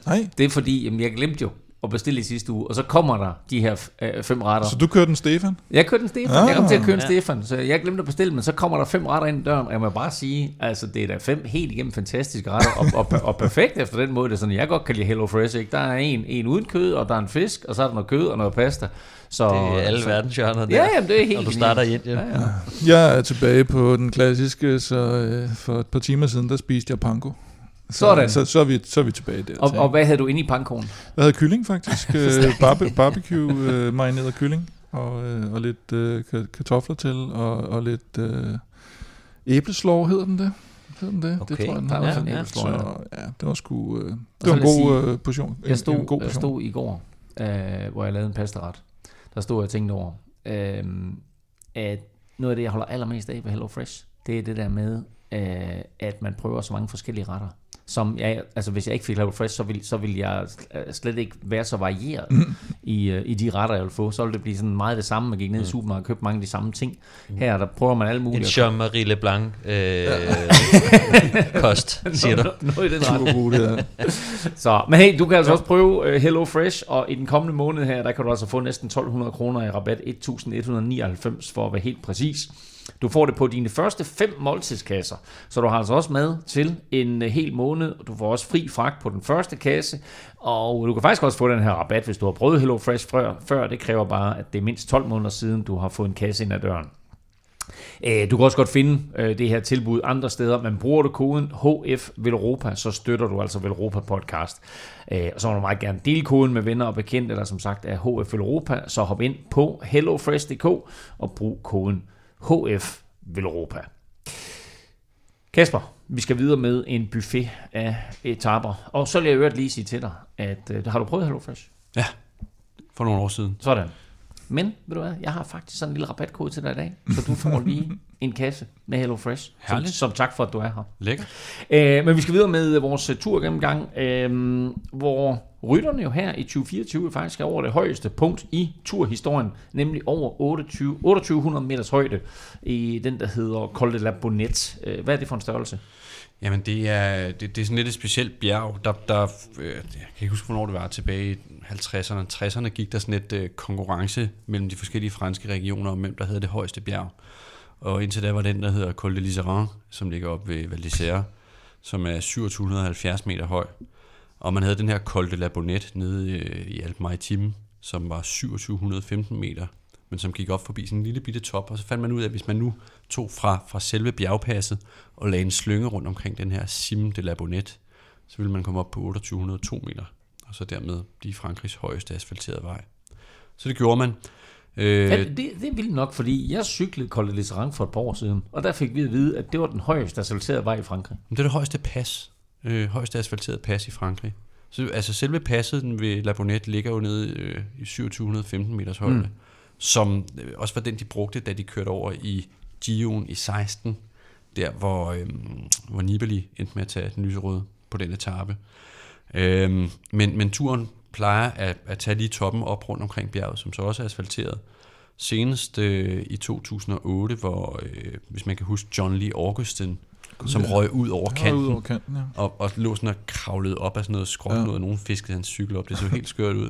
Nej, Det er fordi, jamen, jeg glemte jo at bestille i sidste uge, og så kommer der de her øh, fem retter. så du kørte den Stefan? Jeg kørte en Stefan. Ah. Jeg kom til at køre en Ja. Stefan, så jeg glemte at bestille, men så kommer der fem retter ind i døren, og jeg må bare sige, altså det er da fem helt igennem fantastiske retter, og, og, og perfekt efter den måde. Det er sådan, jeg godt kan lide Hello Fresh, ikke? Der er en, en uden kød, og der er en fisk, og så er der noget kød og noget pasta. Så, Det er alle så, verdenshjørner der. Ja, jamen, det er helt Og du starter i Indien. Ja, ja. Jeg er tilbage på den klassiske, så øh, for et par timer siden, der spiste jeg panko. Så, Sådan. Så, så, er vi, så er vi tilbage der. Og, og hvad havde du inde i pankoen? Jeg havde kylling faktisk. øh, barbe, barbecue øh, marineret kylling. Og, øh, og lidt øh, ka- kartofler til. Og, og lidt øh, æbleslår, hedder den det? Hedder den det? Okay. Det tror jeg, den en ja. æbleslår, Så ja. ja, det var sgu... Øh, det så var en jeg god sige, øh, portion. Jeg stod, en god jeg portion. stod i går, øh, hvor jeg lavede en pastaret. Der stod jeg og tænkte over, øh, at noget af det, jeg holder allermest af ved Hello Fresh, det er det der med, øh, at man prøver så mange forskellige retter. Som jeg, altså hvis jeg ikke fik Hello Fresh, så ville, så ville jeg øh, slet ikke være så varieret Mm. i, øh, i de retter, jeg ville få. Så ville det blive sådan meget det samme. Man gik Mm. ned i supermarkedet og købte mange af de samme ting. Her der prøver man alle En mulige. Jean-Marie Leblanc øh, kost, siger du. Noget i den er. Så, men hey, du kan altså også prøve uh, Hello Fresh, og i den kommende måned her, der kan du altså få næsten 1200 kroner i rabat, 1199 for at være helt præcis. Du får det på dine første fem måltidskasser, så du har altså også med til en øh, hel måned. og Du får også fri fragt på den første kasse, og du kan faktisk også få den her rabat, hvis du har prøvet Hello Fresh før. før. Det kræver bare, at det er mindst 12 måneder siden, du har fået en kasse ind ad døren. Øh, du kan også godt finde øh, det her tilbud andre steder, men bruger du koden HF Velropa, så støtter du altså Velropa Podcast. Og så må du meget gerne dele koden med venner og bekendte, der som sagt er HF Velropa, så hop ind på hellofresh.dk og brug koden HF Velropa. Kasper, vi skal videre med en buffet af etaper. Og så vil jeg øvrigt lige sige til dig, at øh, har du prøvet HelloFresh? For nogle år siden. Sådan. Men, ved du hvad, jeg har faktisk sådan en lille rabatkode til dig i dag, så du får lige en kasse med HelloFresh. Som, Herligt. som tak for, at du er her. Lækker. Øh, men vi skal videre med vores øh, turgennemgang, øh, hvor rytterne jo her i 2024 faktisk er over det højeste punkt i turhistorien, nemlig over 28, 2800 meters højde i den, der hedder Col de la Bonette. Øh, hvad er det for en størrelse? Jamen, det er, det, det er sådan lidt et specielt bjerg. Der, der, øh, jeg kan ikke huske, hvornår det var tilbage i 50'erne. 60'erne gik der sådan lidt øh, konkurrence mellem de forskellige franske regioner om, hvem der havde det højeste bjerg. Og indtil da var den, der hedder Col de Liseron, som ligger op ved Val d'Isère, som er 2770 meter høj. Og man havde den her Col de la Bonette nede øh, i Alpe Maritime, som var 2715 meter, men som gik op forbi sådan en lille bitte top, og så fandt man ud af, at hvis man nu tog fra, fra selve bjergpasset og lagde en slynge rundt omkring den her Cime de la Bonette, så ville man komme op på 2802 meter, og så dermed blive Frankrigs højeste asfalterede vej. Så det gjorde man. Øh, Ja, det, det er vildt nok, fordi jeg cyklede Col de for et par år siden, og der fik vi at vide, at det var den højeste asfalterede vej i Frankrig. Men det er det højeste pas, øh, højeste asfalterede pas i Frankrig. Så altså selve passet den ved La Bonette ligger jo nede øh, i 2715 meters højde. Mm. Som øh, også var den, de brugte, da de kørte over i Gio'en i 16, der hvor, øh, hvor Nibali endte med at tage den lyserøde på den etape. Øh, men, men turen plejer at, at tage lige toppen op rundt omkring bjerget, som så også er asfalteret. Senest øh, i 2008, hvor, øh, hvis man kan huske, John Lee Augustin, som ja. røg ud over kanten, ud over kanten, ja. og, og lå sådan og kravlede op af sådan noget skråt Ja. ja. og nogen fiskede hans cykel op. Det så helt skørt ud.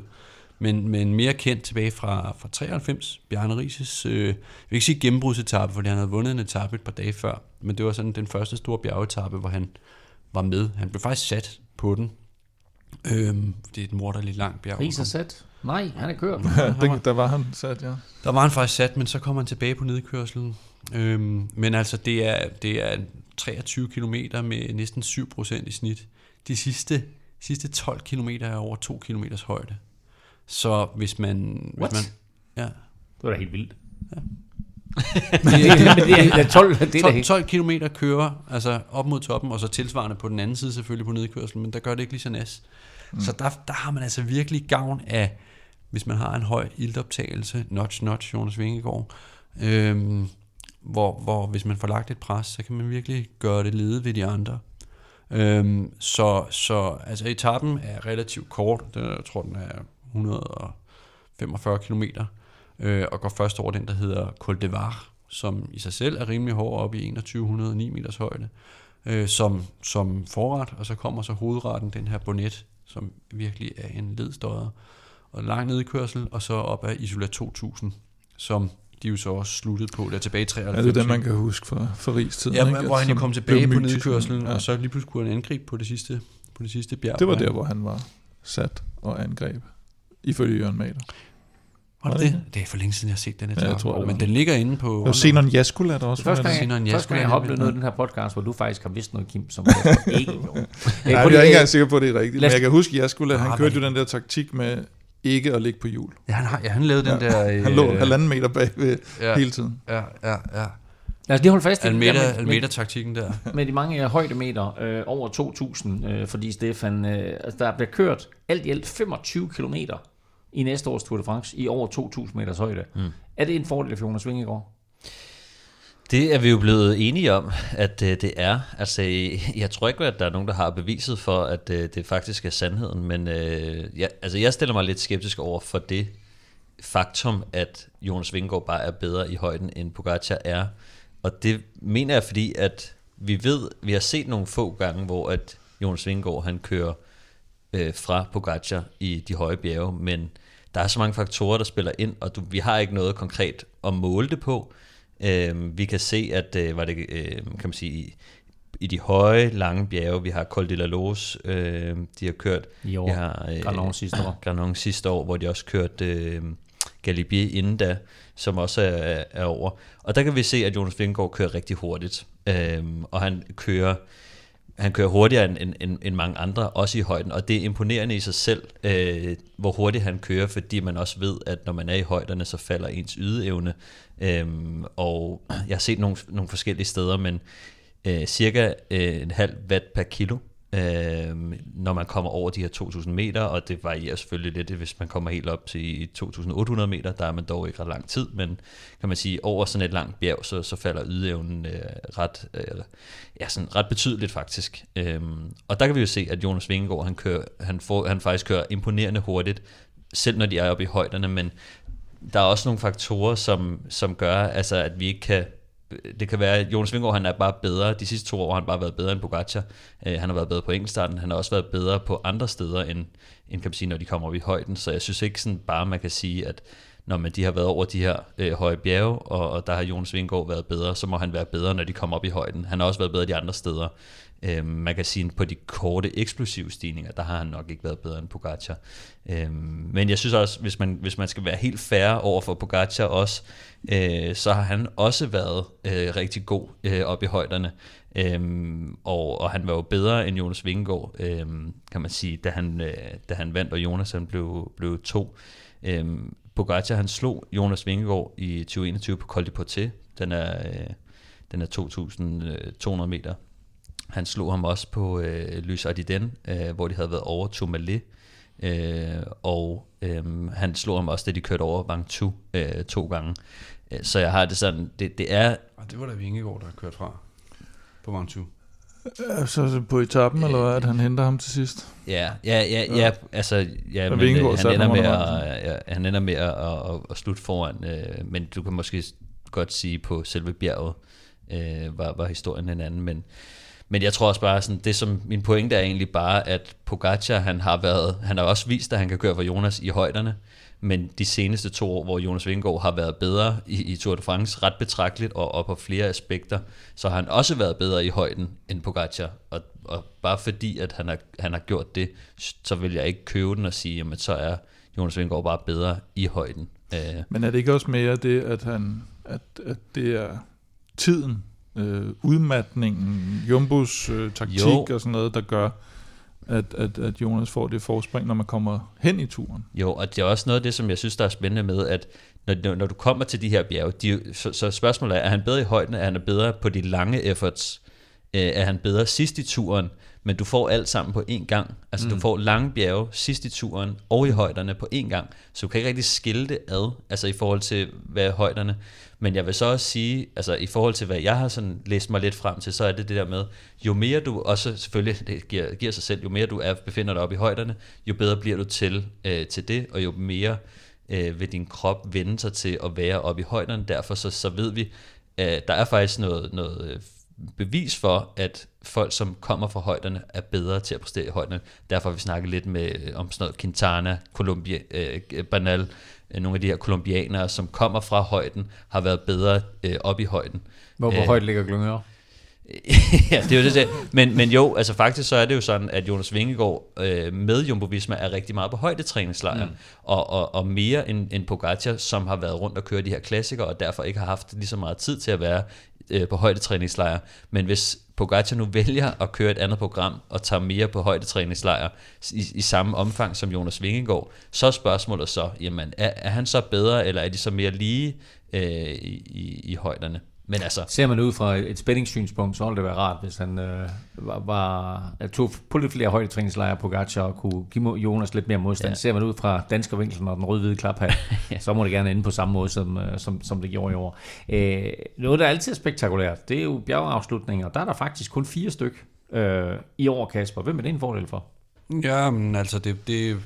Men, men mere kendt tilbage fra, fra 93, Bjarne Rises, øh, jeg vil ikke sige gennembrudsetappe, fordi han havde vundet en etape et par dage før, men det var sådan den første store bjergetappe, hvor han var med. Han blev faktisk sat på den. Øhm, det er et morderligt langt bjerg. Ries er sat. Nej, han er kørt. Det, der var han sat, ja. Der var han faktisk sat, men så kom han tilbage på nedkørselen. Øhm, men altså, det er, det er 23 km med næsten 7% i snit. De sidste, sidste 12 km er over 2 km højde. Så hvis man... What? Hvis man ja. Det var da helt vildt. Ja. Det er, det er 12, det er da 12, helt... 12 km kører altså op mod toppen, og så tilsvarende på den anden side selvfølgelig på nedkørselen, men der gør det ikke lige så næs. Mm. Så der, der har man altså virkelig gavn af, hvis man har en høj iltoptagelse, notch, notch, Jonas Vingegaard, øhm, hvor, hvor hvis man får lagt et pres, så kan man virkelig gøre det lede ved de andre. Øhm, så, så altså etappen er relativt kort, den, er- jeg tror den er 145 km, øh, og går først over den, der hedder Col de Var, som i sig selv er rimelig hård op i 2109 meters højde, øh, som, som forret, og så kommer så hovedretten, den her bonnet, som virkelig er en ledstøder, og lang nedkørsel, og så op af Isola 2000, som de jo så også sluttede på der tilbage i 93. Ja, det er det, man kan huske fra, fra rigstiden. Ja, ikke? hvor han jo Som kom tilbage på nedkørselen, Ja. og så lige pludselig kunne han angribe på det sidste, på det sidste bjerg. Det var der, han- hvor han var sat og angreb, ifølge Jørgen Mader. Var det det? Det er for længe siden, jeg har set den her Ja, jeg tror, det var Men den ligger inde på... Og Zenon Jaskula, der også Første var gang, Sinon jeg, første gang, jeg har oplevet noget i den her podcast, hvor du faktisk har vidst noget, Kim, som Kasper ikke gjorde. Nej, jeg er ikke engang sikker på, at det er rigtigt. Men jeg kan huske, at Jaskula, han Ah, kørte jo den der taktik med ikke at ligge på hjul. Ja, han, har, ja, han lavede den der... Øh, Han lå halvanden meter bag ved ja, hele tiden. Ja, ja, ja. Lad os lige holde fast i det Almeda, der med, Almeda-taktikken der. med, med de mange øh, højdemeter, øh, over 2.000, øh, fordi Stefan, øh, altså, der bliver kørt alt i alt 25 km i næste års Tour de France i over 2.000 meters højde. Mm. Er det en fordel for Jonas Vingegaard? Det er vi jo blevet enige om, at øh, det er. Altså, øh, jeg tror ikke, at der er nogen, der har beviset for, at øh, det faktisk er sandheden, men øh, jeg, altså, jeg stiller mig lidt skeptisk over for det faktum, at Jonas Vingegaard bare er bedre i højden, end Pogacar er. Og det mener jeg, fordi at vi ved, vi har set nogle få gange, hvor at Jonas Vingegaard, han kører øh, fra Pogacar i de høje bjerge, men der er så mange faktorer, der spiller ind, og du, vi har ikke noget konkret at måle det på. Øh, vi kan se, at øh, var det, øh, kan man sige, i, i de høje, lange bjerge, vi har Col de la Loze, øh, de har kørt. I år. Vi har Granon sidste år. Granon sidste år, hvor de også kørte øh, Galibier inden da, som også er, er over. Og der kan vi se, at Jonas Vingegaard kører rigtig hurtigt, øh, og han kører han kører hurtigere end, end, end, end mange andre, også i højden, og det er imponerende i sig selv, øh, hvor hurtigt han kører, fordi man også ved, at når man er i højderne, så falder ens ydeevne. Øh, og jeg har set nogle, nogle forskellige steder, men øh, cirka øh, en halv watt per kilo, øh, når man kommer over de her 2.000 meter, og det varierer selvfølgelig lidt, hvis man kommer helt op til 2.800 meter, der er man dog ikke ret lang tid, men kan man sige, over sådan et langt bjerg, så, så falder ydeevnen øh, ret, øh, ja, sådan ret betydeligt faktisk. Øh, og der kan vi jo se, at Jonas Vingegaard, han, kører, han, får, han faktisk kører imponerende hurtigt, selv når de er oppe i højderne, men der er også nogle faktorer, som, som gør, altså, at vi ikke kan det kan være, at Jonas Vingård han er bare bedre. De sidste to år har han bare været bedre end Pogacar. Øh, han har været bedre på enkeltstarten. Han har også været bedre på andre steder, end, end kan man sige, når de kommer op i højden. Så jeg synes ikke sådan bare, man kan sige, at når man, de har været over de her øh, høje bjerge, og, og der har Jonas Vingård været bedre, så må han være bedre, når de kommer op i højden. Han har også været bedre de andre steder. Øh, man kan sige, på de korte, eksplosive stigninger, der har han nok ikke været bedre end Pogacar. Øh, men jeg synes også, hvis man, hvis man skal være helt fair over for Pogacar også, øh, så har han også været øh, rigtig god øh, op i højderne. Øhm, og, og han var jo bedre end Jonas Vingegaard, øhm, kan man sige, da han, øh, da han vandt, og Jonas han blev, blev to. Øhm, Pogacar han slog Jonas Vingegaard i 2021 på Col de Portet. Den er, øh, den er 2.200 øh, meter. Han slog ham også på øh, Lys Ardiden, øh, hvor de havde været over Tourmalet Øh, og øh, han slog ham også, da de kørte over Ventoux øh, to gange. Øh, Så jeg har det sådan, det, det er Og det var da Vingegaard, der kørte fra på Ventoux. Ja, Så på etappen, eller hvad, at han henter ham til sidst? Ja, ja, ja, ja altså, ja, men, øh, han, ender med at, ja, han ender med at, at, at, at slutte foran, øh, men du kan måske godt sige på selve bjerget, øh, var, var historien en anden, men, men jeg tror også bare, sådan, det som min pointe er egentlig bare, at Pogacar, han har været, han har også vist, at han kan køre for Jonas i højderne, men de seneste to år, hvor Jonas Vingegaard har været bedre i, i Tour de France ret betragteligt og, og på flere aspekter, så har han også været bedre i højden end Pogacar. Og, og bare fordi, at han har, han har gjort det, så vil jeg ikke købe den og sige, jamen så er Jonas Vingegaard bare bedre i højden. Øh. Men er det ikke også mere det, at, han, at, at det er tiden, øh, udmatningen, Jumbos øh, taktik Jo. og sådan noget, der gør, at, at, at Jonas får det forspring, når man kommer hen i turen? Jo, og det er også noget af det, som jeg synes, der er spændende med, at når, når- du kommer til de her bjerge, de, så, så spørgsmålet er, er han bedre i højden, er han bedre på de lange efforts, øh, er han bedre sidst i turen, men du får alt sammen på én gang. Altså mm. du får lange bjerge sidst i turen og i højderne på én gang, så du kan ikke rigtig skille det ad, altså i forhold til, hvad er højderne. Men jeg vil så også sige, altså i forhold til, hvad jeg har sådan læst mig lidt frem til, så er det det der med, jo mere du, også selvfølgelig, det giver, giver sig selv, jo mere du er, befinder dig op i højderne, jo bedre bliver du til, øh, til det, og jo mere øh, vil din krop vende sig til at være oppe i højderne. Derfor så, så ved vi, øh, der er faktisk noget, noget øh, bevis for, at folk, som kommer fra højderne, er bedre til at præstere i højderne. Derfor har vi snakket lidt med, øh, om sådan noget Quintana, Colombia, øh, Banal, øh, nogle af de her kolumbianere, som kommer fra højden, har været bedre øh, op i højden. Hvor, hvor Øh, højt ligger Glyngøre? ja, det er jo det. det. Men, men jo, altså faktisk så er det jo sådan, at Jonas Vingegaard øh, med Jumbo Visma er rigtig meget på højdetræningslejr, mm. og, og, og mere end, end Pogacar, som har været rundt og køre de her klassikere, og derfor ikke har haft lige så meget tid til at være øh, på højdetræningslejr. Men hvis Pogacar nu vælger at køre et andet program, og tager mere på højdetræningslejr i, i samme omfang som Jonas Vingegaard, så er spørgsmålet så, jamen er, er han så bedre, eller er de så mere lige øh, i, i, i højderne? Men altså, Ser man ud fra et spændingssynspunkt, så ville det være rart, hvis han øh, var, var, tog på lidt flere højdetræningslejre på Gacha og kunne give Jonas lidt mere modstand. Ja. Ser man ud fra danskervinklen og den røde-hvide klaphat, ja. så må det gerne ende på samme måde, som, øh, som, som det gjorde i år. Øh, noget, der altid er spektakulært, det er jo bjergeafslutninger. Der er der faktisk kun fire styk øh, i år, Kasper. Hvem er det en fordel for? Ja, men altså, det, det,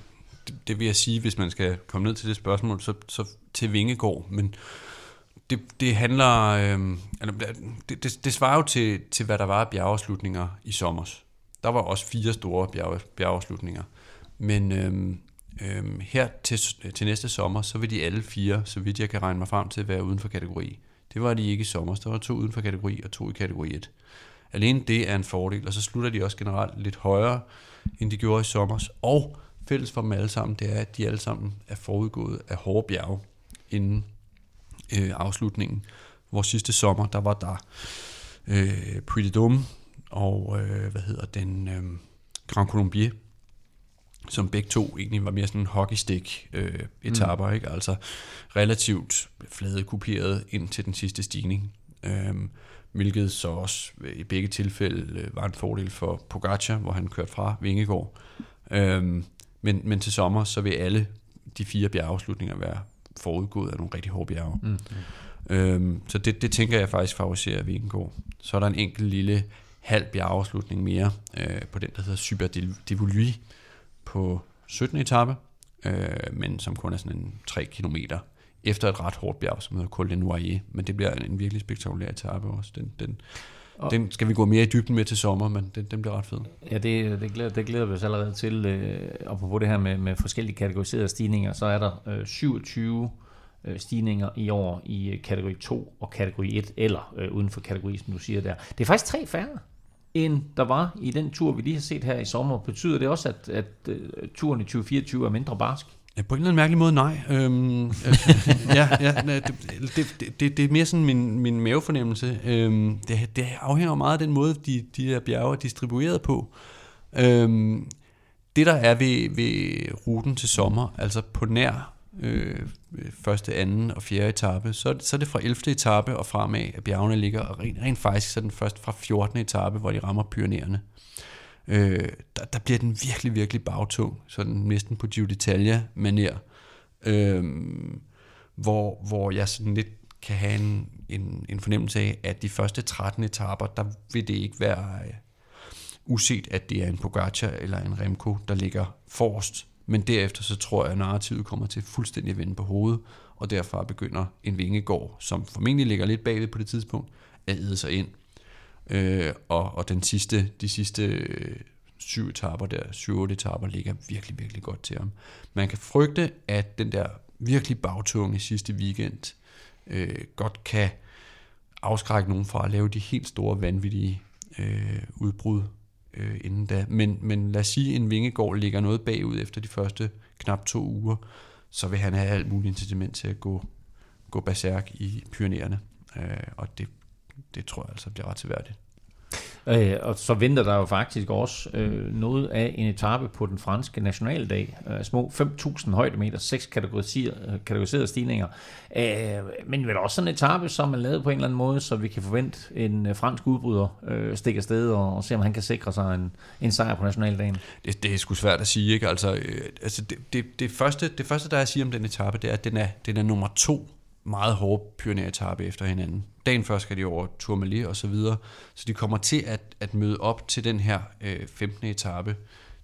det, det vil jeg sige, hvis man skal komme ned til det spørgsmål, så, så til Vingegård, men det, det handler, øh, det, det, det svarer jo til, til, hvad der var af bjergeafslutninger i sommer. Der var også fire store bjerge, bjergeafslutninger, men øh, øh, her til, til næste sommer, så vil de alle fire, så vidt jeg kan regne mig frem til, være uden for kategori. Det var de ikke i sommer, der var to uden for kategori og to i kategori 1. Alene det er en fordel, og så slutter de også generelt lidt højere, end de gjorde i sommer. Og fælles for dem alle sammen, det er, at de alle sammen er forudgået af hårde bjerge inden øh, afslutningen. Hvor sidste sommer, der var der øh, Pretty Dome og, øh, hvad hedder den, øh, Grand Colombier, som begge to egentlig var mere sådan en hockeystick øh, etaper, mm. ikke? altså relativt flade kuperet ind til den sidste stigning. Øhm, hvilket så også i begge tilfælde øh, var en fordel for Pogacar, hvor han kørte fra Vingegaard. Øhm, men, men til sommer, så vil alle de fire bjergeafslutninger være forudgået af nogle rigtig hårde bjerge. Mm. Øhm, så det, det tænker jeg faktisk favoriserer Vingegaard. Så er der en enkelt lille halv bjergeafslutning mere øh, på den, der hedder Super de Volui på 17. etape, øh, men som kun er sådan en 3 km efter et ret hårdt bjerg, som hedder Col de Noyer. Men det bliver en virkelig spektakulær etape også. Den, den, den skal vi gå mere i dybden med til sommer, men den, den bliver ret fed. Ja, det, det, glæder, det glæder vi os allerede til. Øh, og på det her med, med forskellige kategoriserede stigninger, så er der øh, 27 øh, stigninger i år i øh, kategori 2 og kategori 1, eller øh, uden for kategori, som du siger der. Det er faktisk tre færre end der var i den tur, vi lige har set her i sommer. Betyder det også, at, at uh, turen i 2024 er mindre barsk? Ja, på en eller anden mærkelig måde, nej. Øhm, øh, ja, ja, det, det, det, det er mere sådan min, min mavefornemmelse. Øhm, det, det afhænger meget af den måde, de, de der bjerge er distribueret på. Øhm, det, der er ved, ved ruten til sommer, altså på nær øh, første, anden og fjerde etape, så, så er det fra 11. etape og fremad, at bjergene ligger, og rent, rent faktisk så er den først fra 14. etape, hvor de rammer Pyreneerne øh, der, der bliver den virkelig, virkelig bagtung, sådan næsten på Giro d'Italia-manér, øh, hvor, hvor jeg sådan lidt kan have en, en, en fornemmelse af, at de første 13 etaper, der vil det ikke være øh, uset, at det er en Pogacar eller en Remco, der ligger forrest. Men derefter så tror jeg, at narrativet kommer til fuldstændig at vende på hovedet, og derfor begynder en Vingegård, som formentlig ligger lidt bagved på det tidspunkt, at æde sig ind. Øh, og, og den sidste, de sidste øh, syv etaper der, syv otte etaper, ligger virkelig, virkelig godt til ham. Man kan frygte, at den der virkelig bagtunge sidste weekend øh, godt kan afskrække nogen fra at lave de helt store, vanvittige øh, udbrud øh, inden da. Men, men lad os sige, at en Vingegård ligger noget bagud efter de første knap to uger, så vil han have alt muligt incitament til at gå, gå berserk i Pyreneerne. Øh, og det, det tror jeg altså bliver ret seværdigt. Øh, og så venter der jo faktisk også øh, noget af en etape på den franske nationaldag. Øh, små 5.000 højdemeter, seks kategoriserede, stigninger. Øh, men vel også sådan en etape, som er lavet på en eller anden måde, så vi kan forvente en øh, fransk udbryder øh, stikke afsted og, og se, om han kan sikre sig en, en sejr på nationaldagen. Det, det er sgu svært at sige, ikke? Altså, øh, altså det, det, det, første, det første, der er at sige om den etape, det er, at den er, den er nummer to meget hårde pioneretappe efter hinanden. Dagen før skal de over Tourmalet og så videre, så de kommer til at, at møde op til den her øh, 15. etape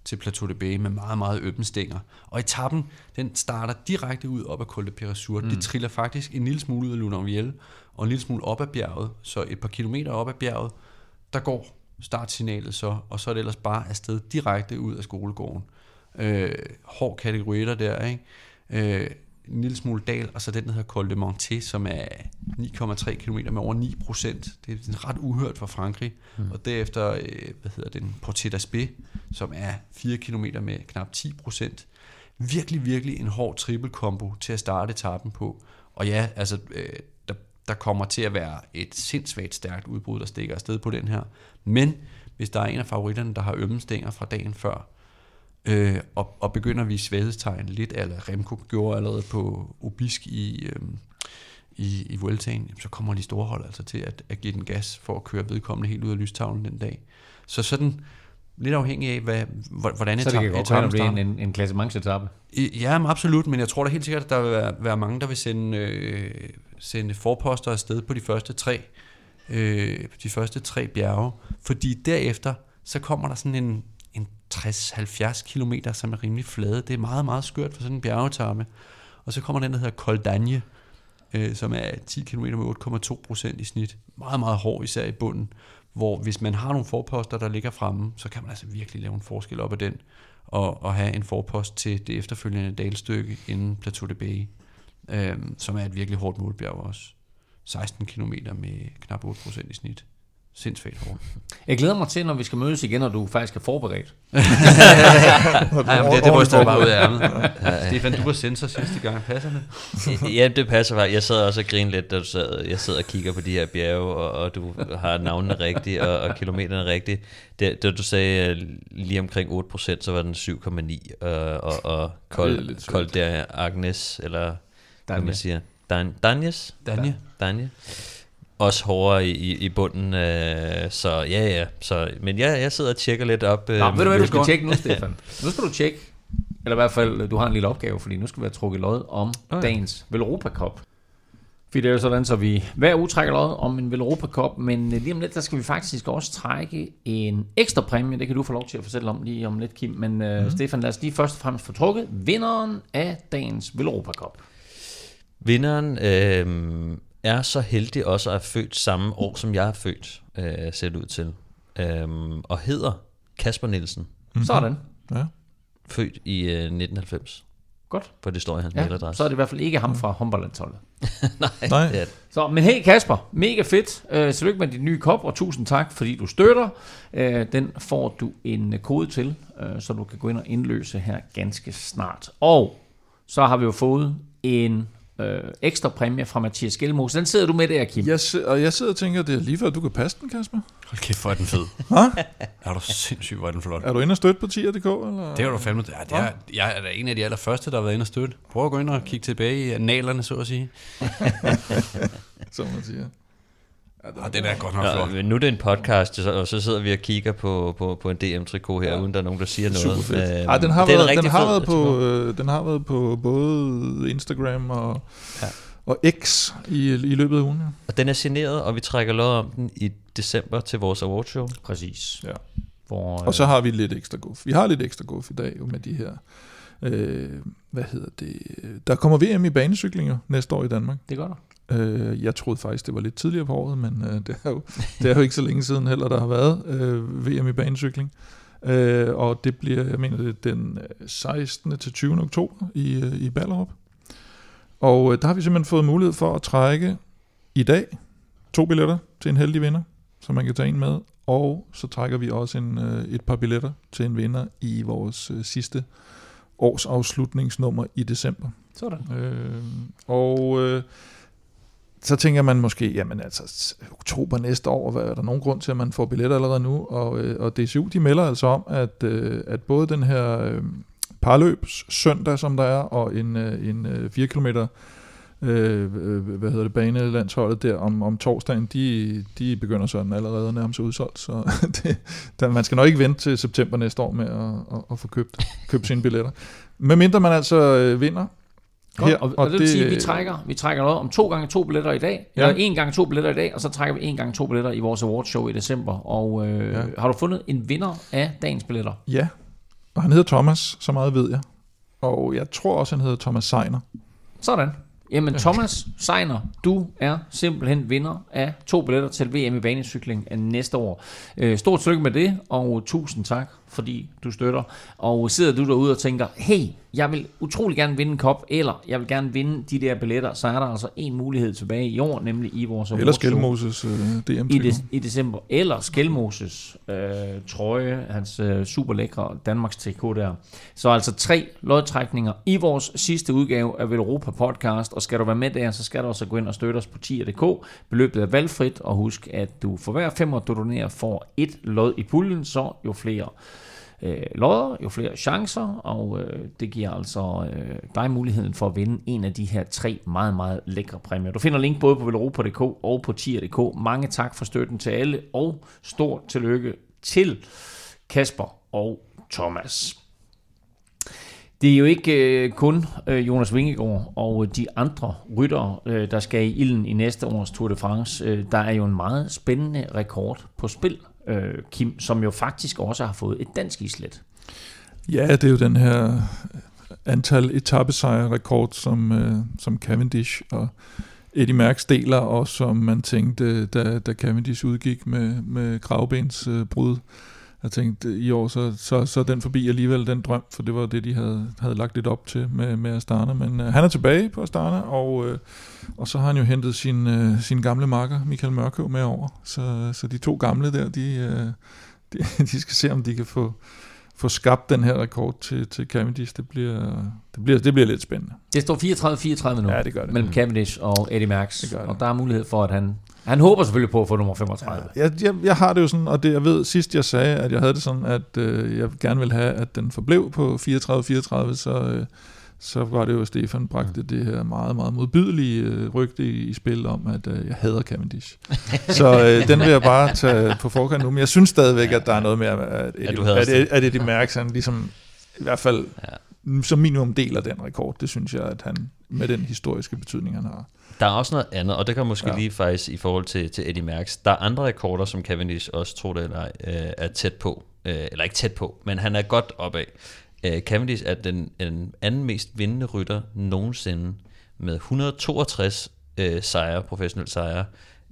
til Plateau de Bay med meget, meget øppen stænger. Og etappen, den starter direkte ud op ad Col de Perasur. Mm. Det triller faktisk en lille smule ud af Lunarviel og en lille smule op ad bjerget, så et par kilometer op ad bjerget, der går startsignalet så, og så er det ellers bare afsted direkte ud af skolegården. Øh, hård kategorier der, ikke? Øh, en lille smule dal, og så den, der hedder Col de Monté, som er 9,3 km med over 9 procent. Det er ret uhørt for Frankrig. Mm. Og derefter, øh, hvad hedder den, Portet d'Aspé, som er 4 km med knap 10 procent. Virkelig, virkelig en hård triple combo til at starte etappen på. Og ja, altså, øh, der, der kommer til at være et sindssygt stærkt udbrud, der stikker afsted på den her. Men hvis der er en af favoritterne, der har ømme stænger fra dagen før, øh, og, og begynder vise svaghedstegn lidt, eller Remco gjorde allerede på Obisk i, øh, i, i Vueltaen, så kommer de store hold altså til at, at give den gas for at køre vedkommende helt ud af lystavlen den dag. Så sådan lidt afhængig af, hvad, hvordan så det kan godt være, en, en, en klassementsetappe. Ja, absolut, men jeg tror da helt sikkert, at der vil være, være mange, der vil sende, øh, sende forposter afsted på de første tre, øh, de første tre bjerge, fordi derefter, så kommer der sådan en, 60-70 km, som er rimelig flade. Det er meget, meget skørt for sådan en bjergetappe. Og så kommer den, der hedder Col øh, som er 10 km med 8,2 procent i snit. Meget, meget hård, især i bunden. Hvor hvis man har nogle forposter, der ligger fremme, så kan man altså virkelig lave en forskel op af den. Og, og have en forpost til det efterfølgende dalstykke inden Plateau de Bay, øh, som er et virkelig hårdt målbjerg også. 16 km med knap 8 procent i snit sindssygt hårdt. Jeg glæder mig til, når vi skal mødes igen, og du faktisk er forberedt. jamen, det, det ryster jeg bare ud af ærmet. Stefan, du var sensor sidste gang. Passer det? ja, det passer faktisk. Jeg sad også og grinede lidt, da du sad, jeg sidder og kigger på de her bjerge, og, og du har navnene rigtigt, og, og kilometerne rigtigt. Det, da du sagde lige omkring 8%, så var den 7,9, og, og, og kold, kold der Agnes, eller hvad man siger. Dan, Danjes? Danje. Danje også hårdere i, i, i bunden. Øh, så ja, ja. Så, men ja, jeg sidder og tjekker lidt op. Øh, Nå, ved du hvad du skal tjekke nu, Stefan? Nu skal du tjekke, eller i hvert fald, du har en lille opgave, fordi nu skal vi have trukket lod om okay. dagens Velropa Cup. Fordi det er jo sådan, så vi hver uge trækker lod om en Velropa Cup, men lige om lidt, der skal vi faktisk også trække en ekstra præmie. Det kan du få lov til at fortælle om lige om lidt, Kim. Men uh, mm. Stefan, lad os lige først og fremmest få trukket vinderen af dagens Velropa Cup. Vinderen øh, er så heldig også at have født samme år, som jeg er født, øh, ser det ud til. Øhm, og hedder Kasper Nielsen. Mm-hmm. Sådan. Ja. Født i øh, 1990. Godt. For det står i hans ja, mailadresse. Så er det i hvert fald ikke ham fra håndboldlandsholdet. Nej, Nej. Det er det. Så, men hey Kasper, mega fedt. Øh, tillykke med din nye kop, og tusind tak, fordi du støtter. Øh, den får du en kode til, øh, så du kan gå ind og indløse her ganske snart. Og så har vi jo fået en øh, ekstra præmie fra Mathias Gjelmose. Den sidder du med der, Kim. Jeg, og jeg sidder og tænker, det er lige før, du kan passe den, Kasper. Hold kæft, hvor er den fed. Hå? Er du sindssygt, hvor er den flot. Er du inde og støtte på tier.dk? Eller? Det er du fandme. Ja, det er, jeg er da en af de allerførste, der har været inde og støtte. Prøv at gå ind og kigge tilbage i nalerne, så at sige. Som man siger. Og den er godt nok Ja, flot. men nu er det en podcast, så- og så sidder vi og kigger på, på, på en DM-trikot her, ja. uden der er nogen, der siger noget. Super fedt. Øhm, Ej, den har, været, den, har været på, øh, den har været på både Instagram og, Ja. ja. og X i, i løbet af ugen. Ja. Og den er signeret, og vi trækker lod om den i december til vores awardshow. Præcis. Ja. Hvor, Og så har vi lidt ekstra guf. Vi har lidt ekstra guf i dag jo med de her... Øh, hvad hedder det? Der kommer VM i banecykling jo næste år i Danmark. Det gør der. Øh, jeg troede faktisk, det var lidt tidligere på året, men øh, det, er jo, det er jo ikke så længe siden heller, der har været øh, VM i banecykling. Øh, og det bliver, jeg mener, det er den øh, 16. til 20. oktober i, øh, i Ballerup. Og øh, der har vi simpelthen fået mulighed for at trække i dag to billetter til en heldig vinder, som man kan tage en med. Og så trækker vi også en, øh, et par billetter til en vinder i vores øh, sidste års afslutningsnummer i december. Sådan. Øh, og øh, så tænker man måske, jamen altså, oktober næste år, hvad er der nogen grund til, at man får billetter allerede nu? Og, øh, og DCU, de melder altså om, at, øh, at både den her øh, parløbs søndag, som der er, og en, øh, en øh, 4 km øh, øh, hvad hedder det, banelandsholdet der om, om torsdagen, de, de begynder sådan allerede nærmest udsolgt, så det, der, man skal nok ikke vente til september næste år med at, at, at få købt, købt sine billetter. Medmindre man altså øh, vinder Godt. her, og, og, det vil sige, at vi trækker, vi trækker noget om to gange to billetter i dag, ja. Eller en gang to billetter i dag, og så trækker vi en gang to billetter i vores awardshow i december. Og øh, ja. Har du fundet en vinder af dagens billetter? Ja, og han hedder Thomas, så meget ved jeg. Og jeg tror også, han hedder Thomas Seiner. Sådan. Jamen Thomas Seiner, du er simpelthen vinder af to billetter til VM i banecykling næste år. Øh, Stort tillykke med det, og tusind tak, fordi du støtter. Og sidder du derude og tænker, hey, jeg vil utrolig gerne vinde en kop, eller jeg vil gerne vinde de der billetter, så er der altså en mulighed tilbage i år, nemlig i vores Eller. Skelmoses øh, dm i, de, i december, eller Skelmoses øh, trøje, hans øh, super lækre Danmarks trikot der. Så altså tre lodtrækninger i vores sidste udgave af Velropa podcast, og skal du være med der, så skal du også gå ind og støtte os på tier.dk. Beløbet er valgfrit, og husk, at du for hver femmer, du donerer, får et lod i puljen, så jo flere øh, lodder, jo flere chancer, og øh, det giver altså øh, dig muligheden for at vinde en af de her tre meget, meget lækre præmier. Du finder link både på velropa.dk og på tier.dk. Mange tak for støtten til alle, og stort tillykke til Kasper og Thomas. Det er jo ikke øh, kun øh, Jonas Vingegaard og øh, de andre ryttere, øh, der skal i ilden i næste års Tour de France. Øh, der er jo en meget spændende rekord på spil, øh, Kim, som jo faktisk også har fået et dansk islet. Ja, det er jo den her øh, antal etappesejre rekord, som, øh, som Cavendish og Eddie Merckx deler, og som man tænkte, da, da Cavendish udgik med, med kravbens øh, brud. Jeg tænkte, i år, så, så, så den forbi alligevel den drøm, for det var det, de havde, havde lagt lidt op til med, med Astana. Men øh, han er tilbage på Astana, og, øh, og så har han jo hentet sin, øh, sin gamle makker, Michael Mørkøv, med over. Så, så de to gamle der, de, øh, de, de skal se, om de kan få, få skabt den her rekord til, til Cavendish. Det bliver, det, bliver, det bliver lidt spændende. Det står 34-34 nu Ja, det gør det. mellem Cavendish og Eddie Merckx, Det det. og der er mulighed for, at han... Han håber selvfølgelig på at få nummer 35. Jeg, jeg, jeg har det jo sådan, og det, jeg ved, sidst jeg sagde, at jeg havde det sådan, at øh, jeg gerne ville have, at den forblev på 34-34, så, øh, så var det jo, at Stefan bragte det her meget, meget modbydelige øh, rygte i, i spil om, at øh, jeg hader Cavendish. så øh, den vil jeg bare tage på forkant nu, men jeg synes stadigvæk, at der er noget med, at, at, Ja, at, Stefan. at Eddie Merckx, han ligesom i hvert fald ja. som minimum deler den rekord. Det synes jeg, at han med den historiske betydning, han har. Der er også noget andet, og det kan måske ja. Lige faktisk i forhold til, til Eddie Merckx. Der er andre rekorder, som Cavendish også tror det eller øh, er tæt på. Øh, eller ikke tæt på, men han er godt opad. Øh, Cavendish er den, den anden mest vindende rytter nogensinde med 162 øh, sejre, professionelle sejre.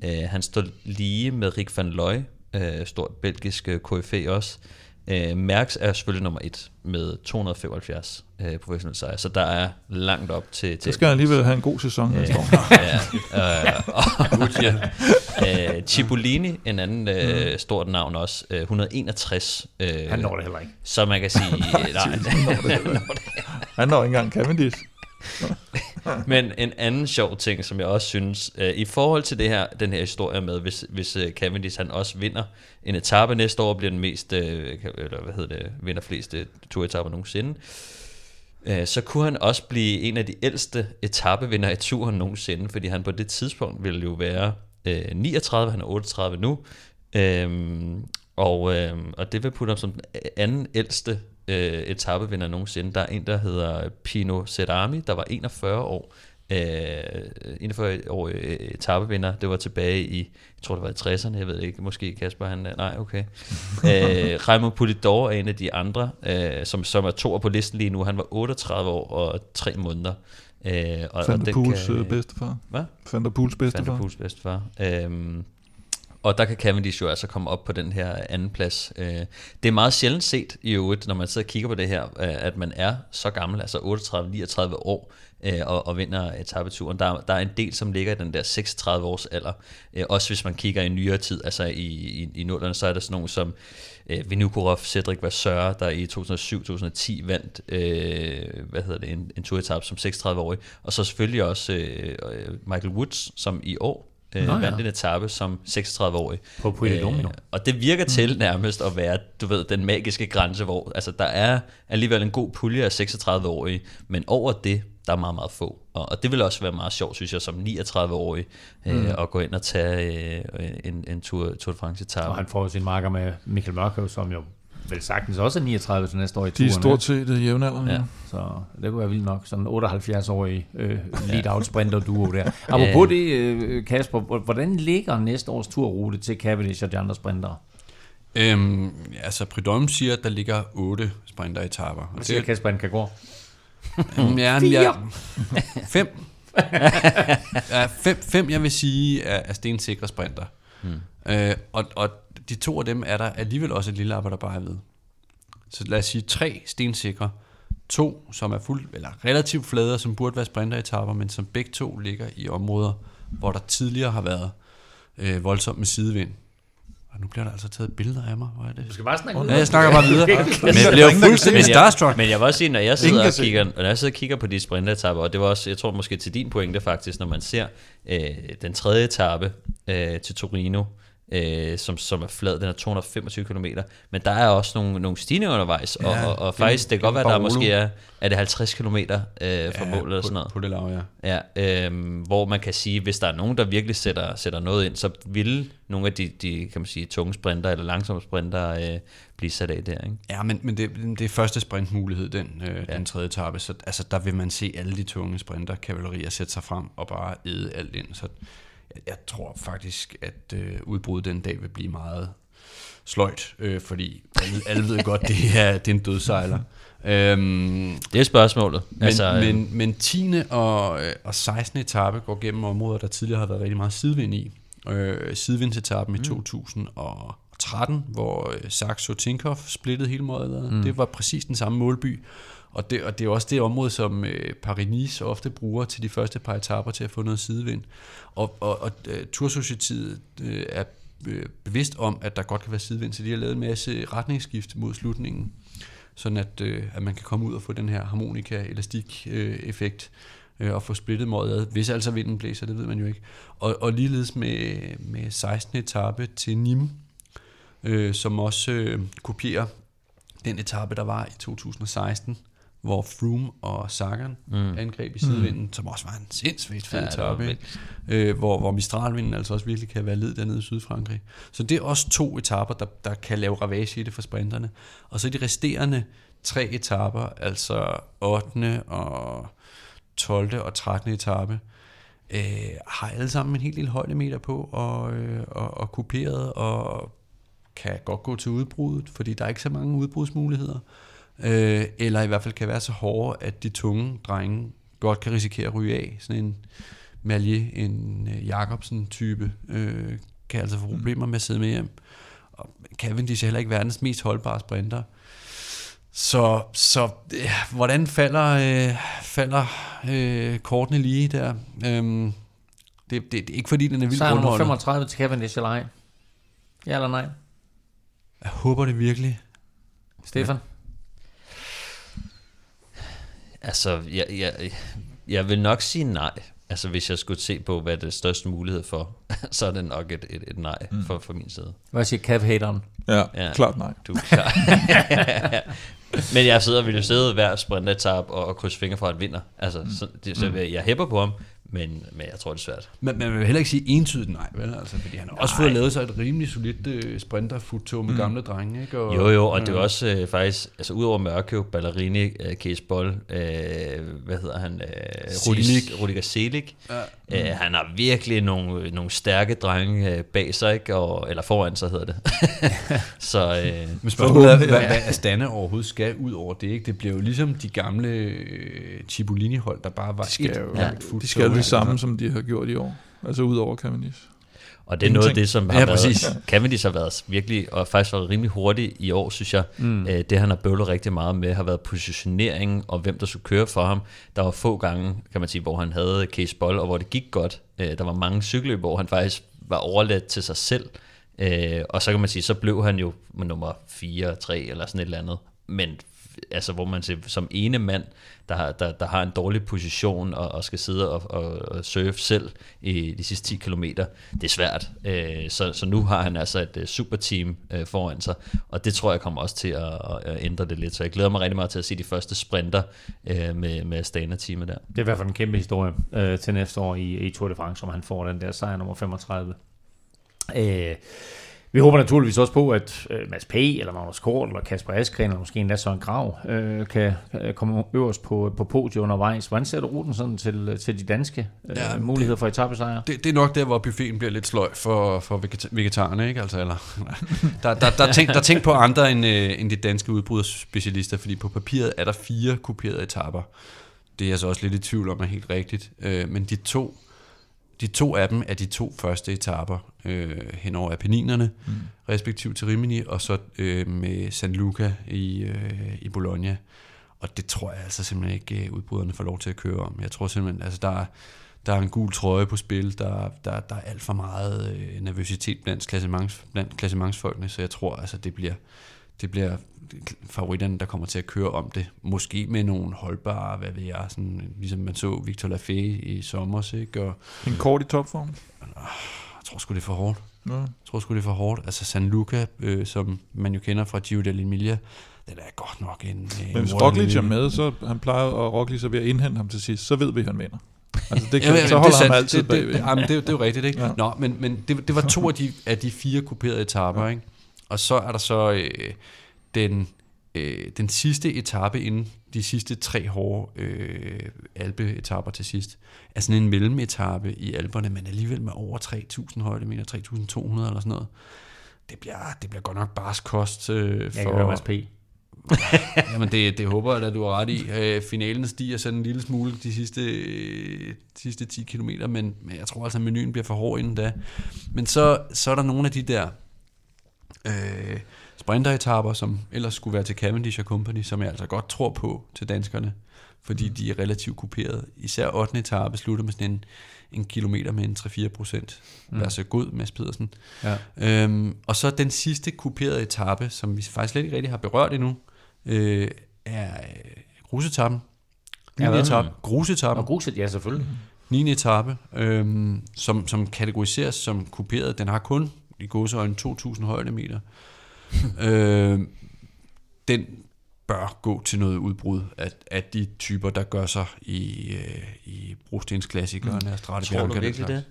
Øh, han står lige med Rick van Looy, øh, stort belgisk øh, KFA også. Øh, Merckx er selvfølgelig nummer et med 275 øh, professionelle sejre, så der er langt op til... til Så skal han alligevel have en god sæson Øh, næste år. ja, øh, og, øh, Cipollini, en anden øh, stort navn også, øh, 161. Øh, Han når det heller ikke. Så man kan sige, nej, Han når ikke engang Cavendish. men en anden sjov ting, som jeg også synes, øh, i forhold til det her, den her historie med, hvis, hvis øh, Cavendish han også vinder en etape næste år, bliver den mest, øh, eller hvad hedder det, vinder flest øh, turetapper nogensinde, øh, så kunne han også blive en af de ældste etapevinder i turen nogensinde, fordi han på det tidspunkt ville jo være øh, 39, han er 38 nu. øh, og, øh, og det vil putte ham som den anden ældste øh, etapevinder nogensinde. Der er en, der hedder Pino Cerami, der var 41 år. Øh, 41 år øh, etapevinder. Det var tilbage i, jeg tror det var i 60'erne, jeg ved ikke, måske Kasper, han, nej, okay. øh, Raimond Polidor er en af de andre, øh, som, som er to på listen lige nu. Han var 38 år og 3 måneder. Øh, og, Van og Pools kan- øh, bedstefar. Hvad? Der Pools bedstefar. Pools bedstefar. Øhm, og der kan Cavendish jo altså komme op på den her anden plads. Øh, det er meget sjældent set i øvrigt, når man sidder og kigger på det her, øh, at man er så gammel, altså 38-39 år, øh, og, og vinder etapeturen. Der, der er en del, som ligger i den der 36 års alder. Også hvis man kigger i nyere tid, altså i, i, i nullerne, så er der sådan nogen som øh, Vinokurov, Cedric Vasseur, der i 2007-2010 vandt øh, hvad hedder det, en, en turetap som 36-årig. Og så selvfølgelig også øh, Michael Woods, som i år øh, Nå ja. vandt en etape som 36-årig. På de Domino. og det virker til nærmest at være, du ved, den magiske grænse, hvor altså, der er alligevel en god pulje af 36-årige, men over det, der er meget, meget få. Og, og det vil også være meget sjovt, synes jeg, som 39-årig, øh, Mm. at gå ind og tage øh, en, en Tour, Tour de France etape. Og han får sin marker med Michael Mørkøv, som jo vel sagtens også er 39 til næste år i De er turen, stort set øh, jævnaldrende. Ja. Så det kunne være vildt nok. Sådan en 78-årig øh, lead-out sprinter duo der. Apropos det, øh, Kasper, hvordan ligger næste års turrute til Cavendish og de andre sprintere? Øhm, altså, Prudhomme siger, at der ligger otte sprinteretaper. Hvad siger Kasper, han kan gå? Øhm, ja, Fire. Ja, fem. ja, fem, fem, jeg vil sige, er, er stensikre sprinter. Hmm. Øh, og, og de to af dem er der alligevel også et lille arbejder ved. Så lad os sige tre stensikre. To, som er fuld, eller relativt flade, som burde være sprinteretapper, men som begge to ligger i områder, hvor der tidligere har været øh, voldsomt med sidevind. Og nu bliver der altså taget billeder af mig. Hvor er det? Du skal bare snakke Ja, jeg snakker bare videre. Men jeg bliver er fuldstændig men, jeg, starstruck. men jeg vil også sige, når jeg sidder og kigger, når jeg sidder og kigger på de sprinteretapper, og det var også, jeg tror måske til din pointe faktisk, når man ser øh, den tredje etape øh, til Torino, øh, som, som er flad, den er 225 km, men der er også nogle, nogle stigninger undervejs, ja, og, og, og faktisk, det kan godt være, der måske er, er det 50 km øh, fra Ja, målet eller sådan noget. På det lav, ja. Ja, øhm, hvor man kan sige, hvis der er nogen, der virkelig sætter, sætter noget ind, så vil nogle af de, de kan man sige, tunge sprinter eller langsomme sprinter øh, blive sat af der. Ikke? Ja, men, men det, det er første sprintmulighed, den, øh, ja. den tredje etape, så altså, der vil man se alle de tunge sprinter, kavalerier sætte sig frem og bare æde alt ind. Så jeg, jeg tror faktisk, at øh, udbruddet den dag vil blive meget sløjt, øh, fordi alle, alle ved godt, det er, det er en dødsejler. Øhm, Det er spørgsmålet. men, altså, øh, men, men 10. Og, øh, og 16. etape går gennem områder, der tidligere har været rigtig meget sidevind i. Øh, sidevindsetappen mm. i 2013, hvor øh, Saxo Tinkoff splittede hele målet. Mm. Det var præcis den samme målby. Og det, og det er også det område, som øh, Paris-Nice ofte bruger til de første par etaper til at få noget sidevind. Og, og, og øh, uh, Tursocietiet øh, er øh, bevidst om, at der godt kan være sidevind, så de har lavet en masse retningsskift mod slutningen sådan at, øh, at man kan komme ud og få den her harmonika-elastik-effekt øh, og få splittet møget ad, hvis altså vinden blæser, det ved man jo ikke. Og, og ligeledes med, med 16. etape til Nîmes, øh, som også øh, kopierer den etape, der var i 2016, hvor Froome og Sagan mm. angreb i sidevinden, mm. som også var en sindssygt fed Ja, etape, vildt. øh, hvor, hvor Mistralvinden altså også virkelig kan være led dernede i Sydfrankrig. Så det er også to etaper, der, der kan lave ravage i det for sprinterne. Og så de resterende tre etaper, altså 8. og 12. og 13. etape, øh, har alle sammen en helt lille højdemeter på og, øh, og, og kuperet og kan godt gå til udbruddet, fordi der er ikke så mange udbrudsmuligheder. Øh, eller i hvert fald kan være så hårde, at de tunge drenge godt kan risikere at ryge af. Sådan en Malier, en øh, Jacobsen-type, øh, kan altså få problemer med at sidde med hjem. Og Cavendish er heller ikke verdens mest holdbare sprinter. Så, så øh, hvordan falder, øh, falder øh, kortene lige der? Øhm, det, det, det er ikke fordi, den er vildt Så er nummer grundholdet. 35 til Cavendish eller ej? Ja eller nej? Jeg håber det virkelig. Stefan? Altså, jeg, jeg, jeg vil nok sige nej. Altså, hvis jeg skulle se på, hvad er det største mulighed for, så er det nok et, et, et nej mm. for, for min side. Hvad siger Cav-hateren? Ja, Ja. ja, klart nej. Du er klar. Men jeg sidder vil jo sidde hver sprintetap og, og krydse fingre for at vinder. Altså, så, det, så jeg, jeg hæpper på ham, men, men jeg tror, det er svært. Men man vil heller ikke sige entydigt nej, vel? Altså, fordi han har også fået lavet sig et rimelig solidt uh, sprinterfuttog med mm. gamle drenge, ikke? Og, Jo, jo, og det er også øh, faktisk, altså udover Mørkøv, Ballerini, øh, Case Boll, øh, hvad hedder han? Øh, Selig. Rudiger, Selig. Ja. Øh, han har virkelig nogle, nogle stærke drenge øh, bag sig, ikke? Og, eller foran sig hedder det. så øh, Men spørgsmålet er, hvad, hvad Astana overhovedet skal ud over det, ikke? Det bliver jo ligesom de gamle øh, Cipollini-hold, der bare var de skal et jo- langt futtog, De skal jo det samme, Altså, som de har gjort i år. Altså ud over Cavendish. Og det er noget af det, som har Ja, været, præcis. Cavendish har været virkelig, og faktisk været rimelig hurtig i år, synes jeg. Mm. Øh, det han har bøvlet rigtig meget med, har været positioneringen og hvem der skulle køre for ham. Der var få gange, kan man sige, hvor han havde case bold, og hvor det gik godt. Øh, der var mange cykelløb, hvor han faktisk var overladt til sig selv. Øh, og så kan man sige, så blev han jo nummer 4, 3 eller sådan et eller andet. Men altså hvor man siger, som ene mand, der der, der har en dårlig position og, og skal sidde og, og, og surfe selv i de sidste 10 km, det er svært. Øh, så, så nu har han altså et øh, superteam øh, foran sig, og det tror jeg kommer også til at, at ændre det lidt. Så jeg glæder mig rigtig meget til at se de første sprinter øh, med, med Astana-teamet der. Det er i hvert fald en kæmpe historie øh, til næste år i, i Tour de France, om han får den der sejr nummer 35. Øh, vi håber naturligvis også på, at øh, Mads P. eller Magnus Kort eller Kasper Askren eller måske endda Søren Grav øh, kan øh, komme øverst på, på podiet undervejs. Hvordan ser du ruten sådan til, til de danske øh, Ja, ja, det- muligheder for etappesejre? det, det er nok der, hvor buffeten bliver lidt sløj for, for vegeta- vegetarerne, ikke? Altså, eller, der, der, der, er tænkt, der er tænkt på andre end, øh, end de danske udbryderspecialister, fordi på papiret er der fire kuperede etapper. Det er jeg så også lidt i tvivl om er helt rigtigt. Øh, men de to, de to af dem er de to første etapper øh, hen over Apenninerne, mm. respektivt til Rimini, og så øh, med San Luca i, øh, i Bologna. Og det tror jeg altså simpelthen ikke, øh, udbryderne får lov til at køre om. Jeg tror simpelthen, altså der er, der er en gul trøje på spil, der, der, der er alt for meget øh, nervøsitet blandt, klassements, blandt klassementsfolkene, så jeg tror altså, det bliver, det bliver favoritterne, der kommer til at køre om det. Måske med nogle holdbare, hvad ved jeg, sådan, ligesom man så Victor Lafay i sommer, ikke? og En kort i topform. jeg tror sgu, det er for hårdt. Ja. Jeg tror sgu, det er for hårdt. Altså San Luca, øh, som man jo kender fra Giro dell'Emilia, den er godt nok en... Men hvis Roglic er med, så han plejer, og Roglic er ved at indhente ham til sidst, så ved vi, at han vinder. Altså det kan, Jamen, så det er holder han sandt. altid det, det, det, jamen, det, jo- det er jo rigtigt, ikke? Ja. Ja. Nå, men, men det, det var to af de, af de fire kuperede etaper, ikke? Og så er der så øh, den, øh, den sidste etape inden de sidste tre hårde øh, alpeetapper til sidst, er sådan en mellemetape i Alperne, men alligevel med over 3.000 højdemeter, 3.200 eller sådan noget. Det bliver, det bliver godt nok barsk kost øh, Jeg kan høre Mads P. Jamen det, det håber jeg da, du har ret i. Øh, finalen stiger sådan en lille smule de sidste, øh, de sidste 10 km, men, men jeg tror altså, at menuen bliver for hård inden da. Men så, så er der nogle af de der øh, sprinteretapper, som ellers skulle være til Cavendish og Company, som jeg altså godt tror på til danskerne, fordi de er relativt kuperet. Især 8. etape slutter med sådan en, en kilometer med en 3-4 procent. Mm. Vær så god, Mads Pedersen. Ja. Øhm, og så den sidste kuperede etape, som vi faktisk slet ikke rigtig har berørt endnu, øh, er øh, grusetappen. 9. Ja, etape. Grusetappen. Og gruset, ja selvfølgelig. 9. etape, øhm, som, som kategoriseres som kuperet. Den har kun i godseøjne 2.000 højdemeter. øhm, den bør gå til noget udbrud af, af de typer, der gør sig i, øh, i brostensklassikerne mm. og Tror du virkelig det?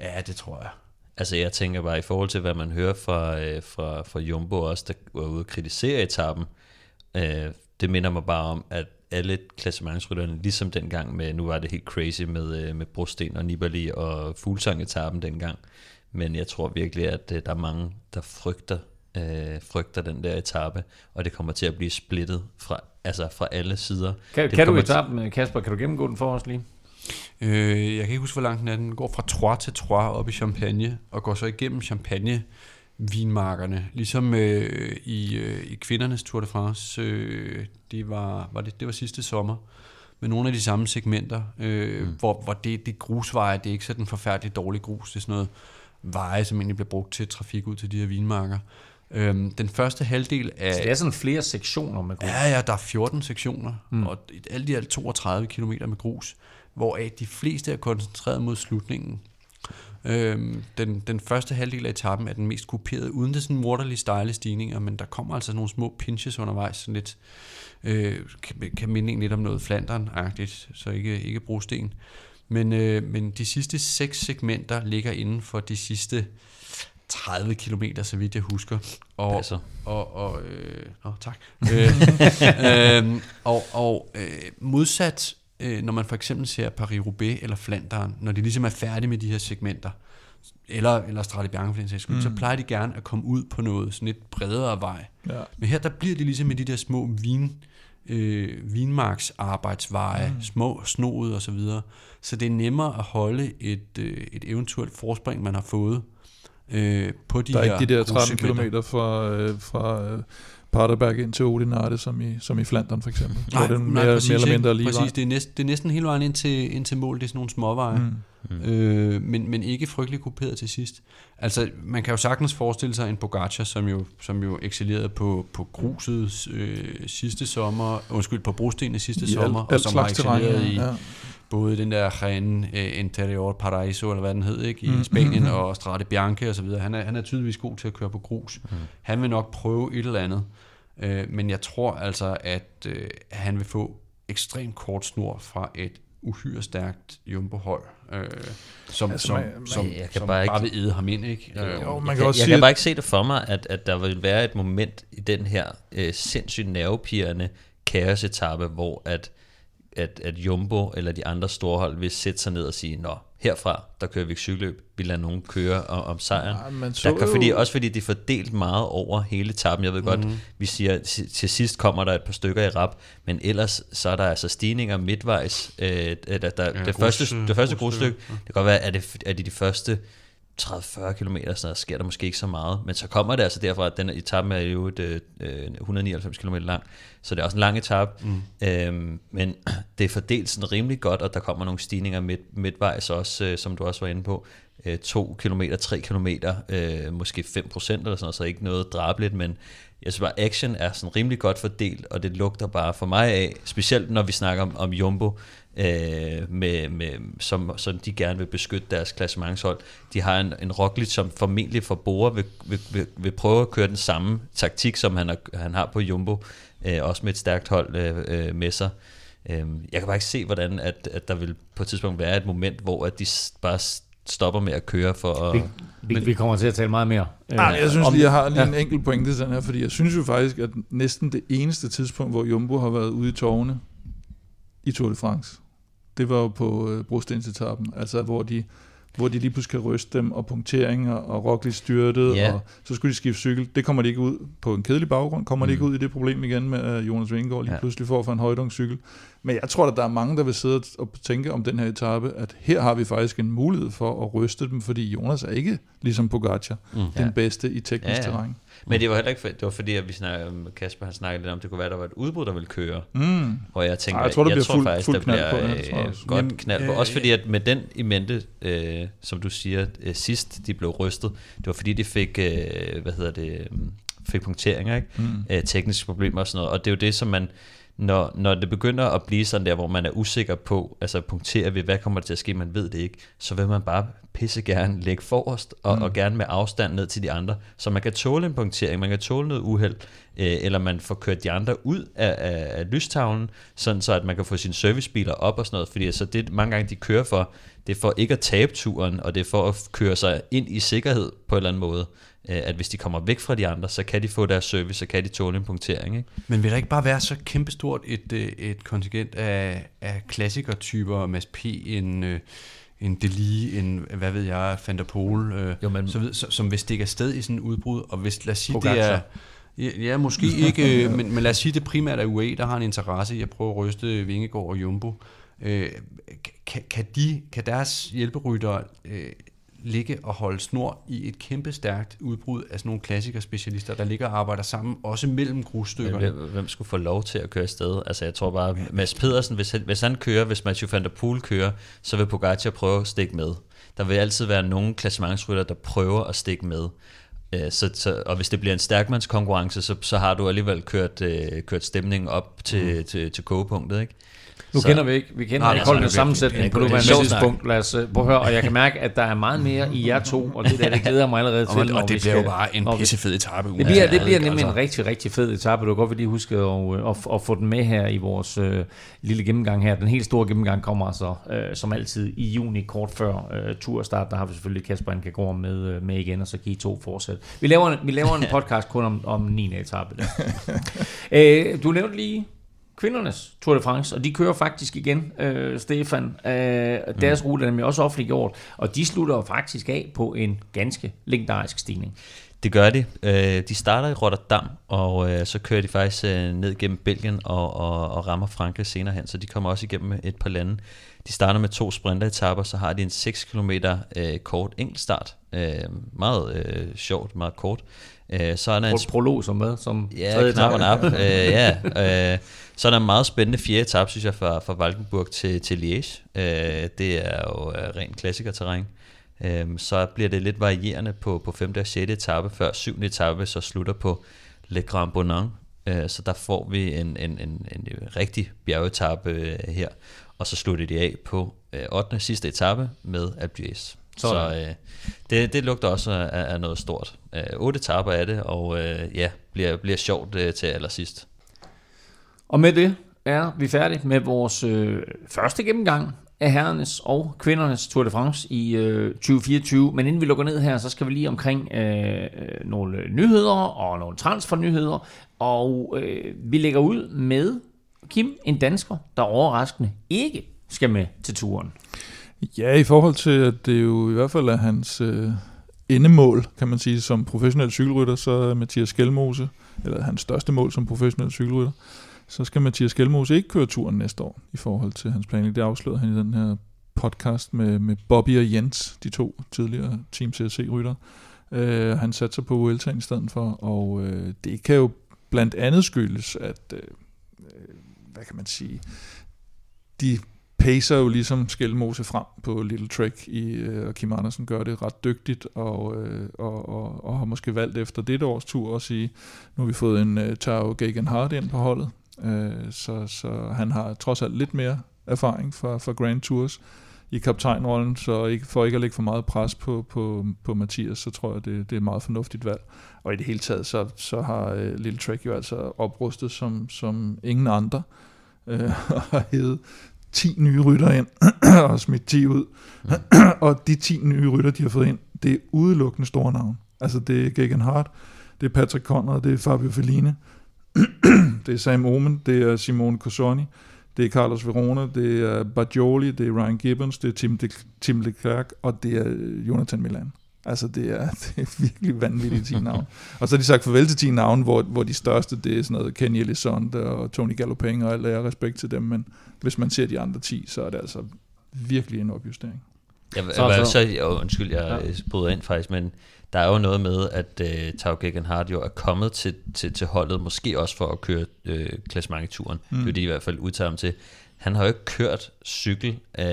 Ja, det tror jeg. Altså jeg tænker bare i forhold til, hvad man hører fra, øh, fra, fra Jumbo også, der var ude og kritisere etappen, øh, det minder mig bare om, at alle klassementsrytterne, ligesom dengang med, nu var det helt crazy med, øh, med Brosten og Nibali og Fuglsang-etappen dengang, men jeg tror virkelig, at øh, der er mange, der frygter, øh, frygter den der etape, og det kommer til at blive splittet fra, altså fra alle sider. Kan, det kan du til- etappen, Kasper? Kan du gennemgå den for os lige? Øh, jeg kan ikke huske, hvor langt den er. Den går fra Troyes til Troyes op i Champagne, og går så igennem Champagne vinmarkerne, ligesom øh, i, øh, i kvindernes Tour de France, øh, det, var, var det, det var sidste sommer, med nogle af de samme segmenter, øh, mm. hvor, hvor det, det grusveje, det er ikke sådan forfærdeligt dårligt grus, det er sådan noget veje, som egentlig bliver brugt til trafik ud til de her vinmarker. Øhm, den første halvdel af... Så det er sådan flere sektioner med grus. Ja, ja, der er 14 sektioner, mm. og alt i alt 32 km med grus, hvoraf de fleste er koncentreret mod slutningen. Øhm, den, den første halvdel af etappen er den mest kuperede, uden det sådan morderlige stejle stigninger, men der kommer altså nogle små pinches undervejs, sådan lidt, øh, kan, kan minde en lidt om noget Flandern-agtigt, så ikke, ikke brosten. Men, øh, men de sidste seks segmenter ligger inden for de sidste 30 km, så vidt jeg husker. Og, Passer. og, og øh, nå, tak. øh, øh, og og øh, modsat, øh, når man for eksempel ser Paris-Roubaix eller Flandern, når de ligesom er færdige med de her segmenter, eller, eller Strade Bianche for den sags skyld, mm. så plejer de gerne at komme ud på noget sådan lidt bredere vej. Ja. Men her der bliver de ligesom med de der små vin, øh, vinmarksarbejdsveje, mm. små snoede og så videre. Så det er nemmere at holde et, øh, et eventuelt forspring, man har fået øh, på de Der er her ikke de der 13 grusegmenter. km fra, øh, fra øh, Paterberg ind til Odinarte, som i, som i Flandern for eksempel. Nej, det er nej, mere, præcis, mere eller mindre lige præcis. vej. Det er, næsten, det er næsten hele vejen ind til, ind til mål. Det er sådan nogle småveje. Mm. Øh, men, men ikke frygtelig kuperet til sidst. Altså, man kan jo sagtens forestille sig en Pogacar, som jo, som jo excellerede på, på gruset øh, sidste sommer, undskyld, på brostenene sidste I sommer, alt, og alt som har terræn. excelleret i Ja. Både den der Ren eh, Interior Paraiso, eller hvad den hed, ikke, i Mm, Spanien, mm, mm. og Strade Bianche osv. Han er, han er tydeligvis god til at køre på grus. Mm. Han vil nok prøve et eller andet, øh, men jeg tror altså, at øh, han vil få ekstremt kort snor fra et uhyre stærkt jumbo-hold, øh, som, Altså, som, man- man- som, Jeg kan som bare bare, ikke- vil æde ham ind. Ikke? Øh, Jo, man jeg, kan kan, også jeg sige, kan bare ikke se det for mig, at, at der vil være et moment i den her øh, sindssygt nervepirrende kaosetappe, hvor at, at, at Jumbo eller de andre store hold vil sætte sig ned og sige, nå, herfra, der kører vi ikke cykelløb, vi lader nogen køre om, om sejren. Man så Der kan, fordi, også fordi de er fordelt meget over hele tappen. Jeg ved godt, Mhm. mm-hmm. vi siger, til sidst kommer der et par stykker i rap, men ellers så er der altså stigninger midtvejs. Øh, der, der, ja, det, grus- første, det første grusstykke, det kan godt være, at det, er det de første 30-40 km, noget, sker der måske ikke så meget. Men så kommer det altså derfra, at den etape er jo et, øh, 199 km lang, så det er også en lang etape. Mm. Øhm, men det er fordelt sådan rimelig godt, og der kommer nogle stigninger midt, midtvejs også, øh, som du også var inde på. 2 km, 3 km, øh, måske 5 procent eller sådan noget, så ikke noget drabeligt, men jeg synes bare, action er sådan rimelig godt fordelt, og det lugter bare for mig af, specielt når vi snakker om, om Jumbo, øh, med, med, som, som de gerne vil beskytte deres klassementshold. De har en, en Roglic, som formentlig for Bora vil, vil, vil, vil prøve at køre den samme taktik, som han har, han har på Jumbo, øh, også med et stærkt hold øh, øh, med sig. Øh, jeg kan bare ikke se, hvordan at, at der vil på et tidspunkt være et moment, hvor at de bare stopper med at køre for at... Vi, vi, vi kommer til at tale meget mere. øh, Nej, jeg synes om lige, jeg har lige en enkelt pointe til den her, fordi jeg synes jo faktisk, at næsten det eneste tidspunkt, hvor Jumbo har været ude i tårne i Tour de France, det var jo på øh, brostenetappen, altså hvor de, hvor de lige pludselig kan ryste dem, og punktering, og, og Roglic styrtet, Ja. og så skulle de skifte cykel. Det kommer de ikke ud på en kedelig baggrund, kommer mm. de ikke Mm. ud i det problem igen med, at Jonas Vingegaard lige Ja. pludselig får for en højdungscykel. Men jeg tror, at der er mange, der vil sidde og tænke om den her etape, at her har vi faktisk en mulighed for at ryste dem, fordi Jonas er ikke, ligesom Pogacar, mm. den bedste i teknisk Ja, ja. terræn. Men det var heller ikke, for, det var fordi, at vi snakkede, Kasper han snakkede lidt om, det kunne være, at der var et udbrud, der ville køre. Mm. Hvor jeg tænker, Ej, jeg tror, der jeg bliver tror fuld- faktisk, fuld der knald bliver på, øh, også. godt Jamen, knald på. øh, Også fordi, at med den i mente, øh, som du siger, øh, sidst de blev rystet, det var fordi, de fik, øh, hvad hedder det, øh, fik punkteringer, ikke? Mm. Øh, tekniske problemer og sådan noget. Og det er jo det, som man, når, når det begynder at blive sådan der, hvor man er usikker på, altså punkterer vi, hvad kommer der til at ske, man ved det ikke, så vil man bare pisse gerne lægge forrest, og, mm. og gerne med afstand ned til de andre, så man kan tåle en punktering, man kan tåle noget uheld, øh, eller man får kørt de andre ud af, af, af lystavlen, sådan så at man kan få sine servicebiler op og sådan noget, fordi altså det mange gange de kører for, det er for ikke at tabe turen, og det er for at køre sig ind i sikkerhed på en eller anden måde, at hvis de kommer væk fra de andre, så kan de få deres service, så kan de tåle en punktering, ikke? Men vil der ikke bare være så kæmpestort et, øh, et kontingent af, af klassikertyper, Mads P., en, øh, en Deli, en, hvad ved jeg, Van der Pol, øh, Jo, men- så så, som vil stikke afsted i sådan en udbrud, og hvis, lad os sige, det Pogacar. er... Ja, ja, måske ikke, øh, men, men lad os sige, det primært er UAE, der har en interesse i at prøve at ryste Vingegaard og Jumbo. Øh, kan, kan, de, kan deres hjælperytter øh, ligge og holde snor i et kæmpe stærkt udbrud af sådan nogle klassikerspecialister, der ligger og arbejder sammen, også mellem grusstykkerne? Hvem, hvem skulle få lov til at køre afsted? Altså jeg tror bare, Mads Pedersen, hvis han, hvis han kører, hvis Mathieu van der Poel kører, så vil Pogacar prøve at stikke med. Der vil altid være nogle klassementsrytter, der prøver at stikke med. Øh, Så, så, og hvis det bliver en stærkmandskonkurrence, så, så har du alligevel kørt, øh, kørt stemningen op til, mm. til, til kogepunktet, ikke? Nu Så- kender vi ikke, vi kender ikke holdenes sammensætning på det nuværende tidspunkt. Lad os øh, prøve at høre, og jeg kan mærke, at der er meget mere i jer to, og det der, det glæder mig allerede til. Og, og det bliver jo bare en pissefed etape. Det bliver, det bliver nemlig en altså. rigtig, rigtig fed etape. Du kan godt lige huske at, at, at, få den med her i vores øh, lille gennemgang her. Den helt store gennemgang kommer altså, øh, som altid, i juni, kort før øh, turstart. Der har vi selvfølgelig Kasper Ankergaard med, øh, med igen, og så kan I to fortsætte. Vi laver en, vi laver en podcast kun om, om 9. etape. Der. øh, du nævnte lige kvindernes Tour de France, og de kører faktisk igen, øh, Stefan. Øh, deres rute er nemlig også offentliggjort, og de slutter faktisk af på en ganske legendarisk stigning. Det gør de. Øh, de starter i Rotterdam, og øh, så kører de faktisk øh, ned gennem Belgien og, og, og rammer Frankrig senere hen, så de kommer også igennem et par lande. De starter med to sprinteretapper, så har de en 6 km øh, kort enkeltstart. Øh, meget øh, sjovt, meget kort. Øh, så er der en Pro- Prolog som med, som Ja, tredje knapperne op. øh, ja. Øh, så er der en meget spændende fjerde etape, synes jeg, fra, fra Valkenburg til, til Liège. Øh, det er jo øh, rent klassikerterræn. Øh, så bliver det lidt varierende på, på 5. og 6. etape, før 7. etape så slutter på Le Grand Bonan. Øh, så der får vi en, en, en, en rigtig bjergetappe øh, her. Og så slutter de af på øh, 8. og sidste etape med Alpe Så øh, det, det lugter også af, af noget stort. Øh, otte etaper af det, og øh, ja, bliver, bliver sjovt øh, til allersidst. Og med det er vi færdige med vores øh, første gennemgang af herrenes og kvindernes Tour de France i øh, 2024. Men inden vi lukker ned her, så skal vi lige omkring øh, øh, nogle nyheder og nogle transfernyheder. Og øh, vi lægger ud med Kim, en dansker, der overraskende ikke skal med til turen. Ja, i forhold til, at det jo i hvert fald er hans øh, endemål, kan man sige, som professionel cykelrytter, så er Mathias Skelmose, eller hans største mål som professionel cykelrytter, så skal Mathias Skelmose ikke køre turen næste år i forhold til hans planlægning. Det afslørede han i den her podcast med, med Bobby og Jens, de to tidligere Team CSC-rytter. Øh, han satte sig på Vueltaen i stedet for, og øh, det kan jo blandt andet skyldes, at, øh, øh, hvad kan man sige, de pacer jo ligesom Skelmose frem på Little Trek, i, øh, og Kim Andersen gør det ret dygtigt, og, øh, og, og, og har måske valgt efter dette års tur at sige, nu har vi fået en øh, Tao Geoghegan Hart ind på holdet, øh, så, så han har trods alt lidt mere erfaring fra, fra Grand Tours i kaptajnrollen, så ikke, for ikke at lægge for meget pres på, på, på Mathias, så tror jeg, det, det er et meget fornuftigt valg. Og i det hele taget, så, så har øh, Little Trek jo altså oprustet som, som ingen andre, øh, og har hævet 10 nye rytter ind og smidt 10 ud. og de 10 nye rytter, de har fået ind, det er udelukkende store navn. Altså det er Gagan Hart, det er Patrick Conrad, det er Fabio Fellini, det er Sam Omen, det er Simone Cosoni, det er Carlos Verona, det er Bajoli, det er Ryan Gibbons, det er Tim, de, Tim Leclerc, og det er Jonathan Milan. Altså, det er, det er virkelig vanvittige 10 navne. Og så har de sagt farvel til 10 navne, hvor, hvor de største, det er sådan noget Kenny Elizonde og Tony Galloping, og alt er respekt til dem, men hvis man ser de andre 10, så er det altså virkelig en opjustering. Jeg, Så- så, jeg, så- så, undskyld, jeg ja. bryder ind faktisk, men der er jo noget med, at uh, Tao Geoghegan Hart jo er kommet til, til, til holdet, måske også for at køre øh, klassementeturen. Mm. Det er jo det, de i hvert fald udtager ham til. Han har jo ikke kørt cykel, øh,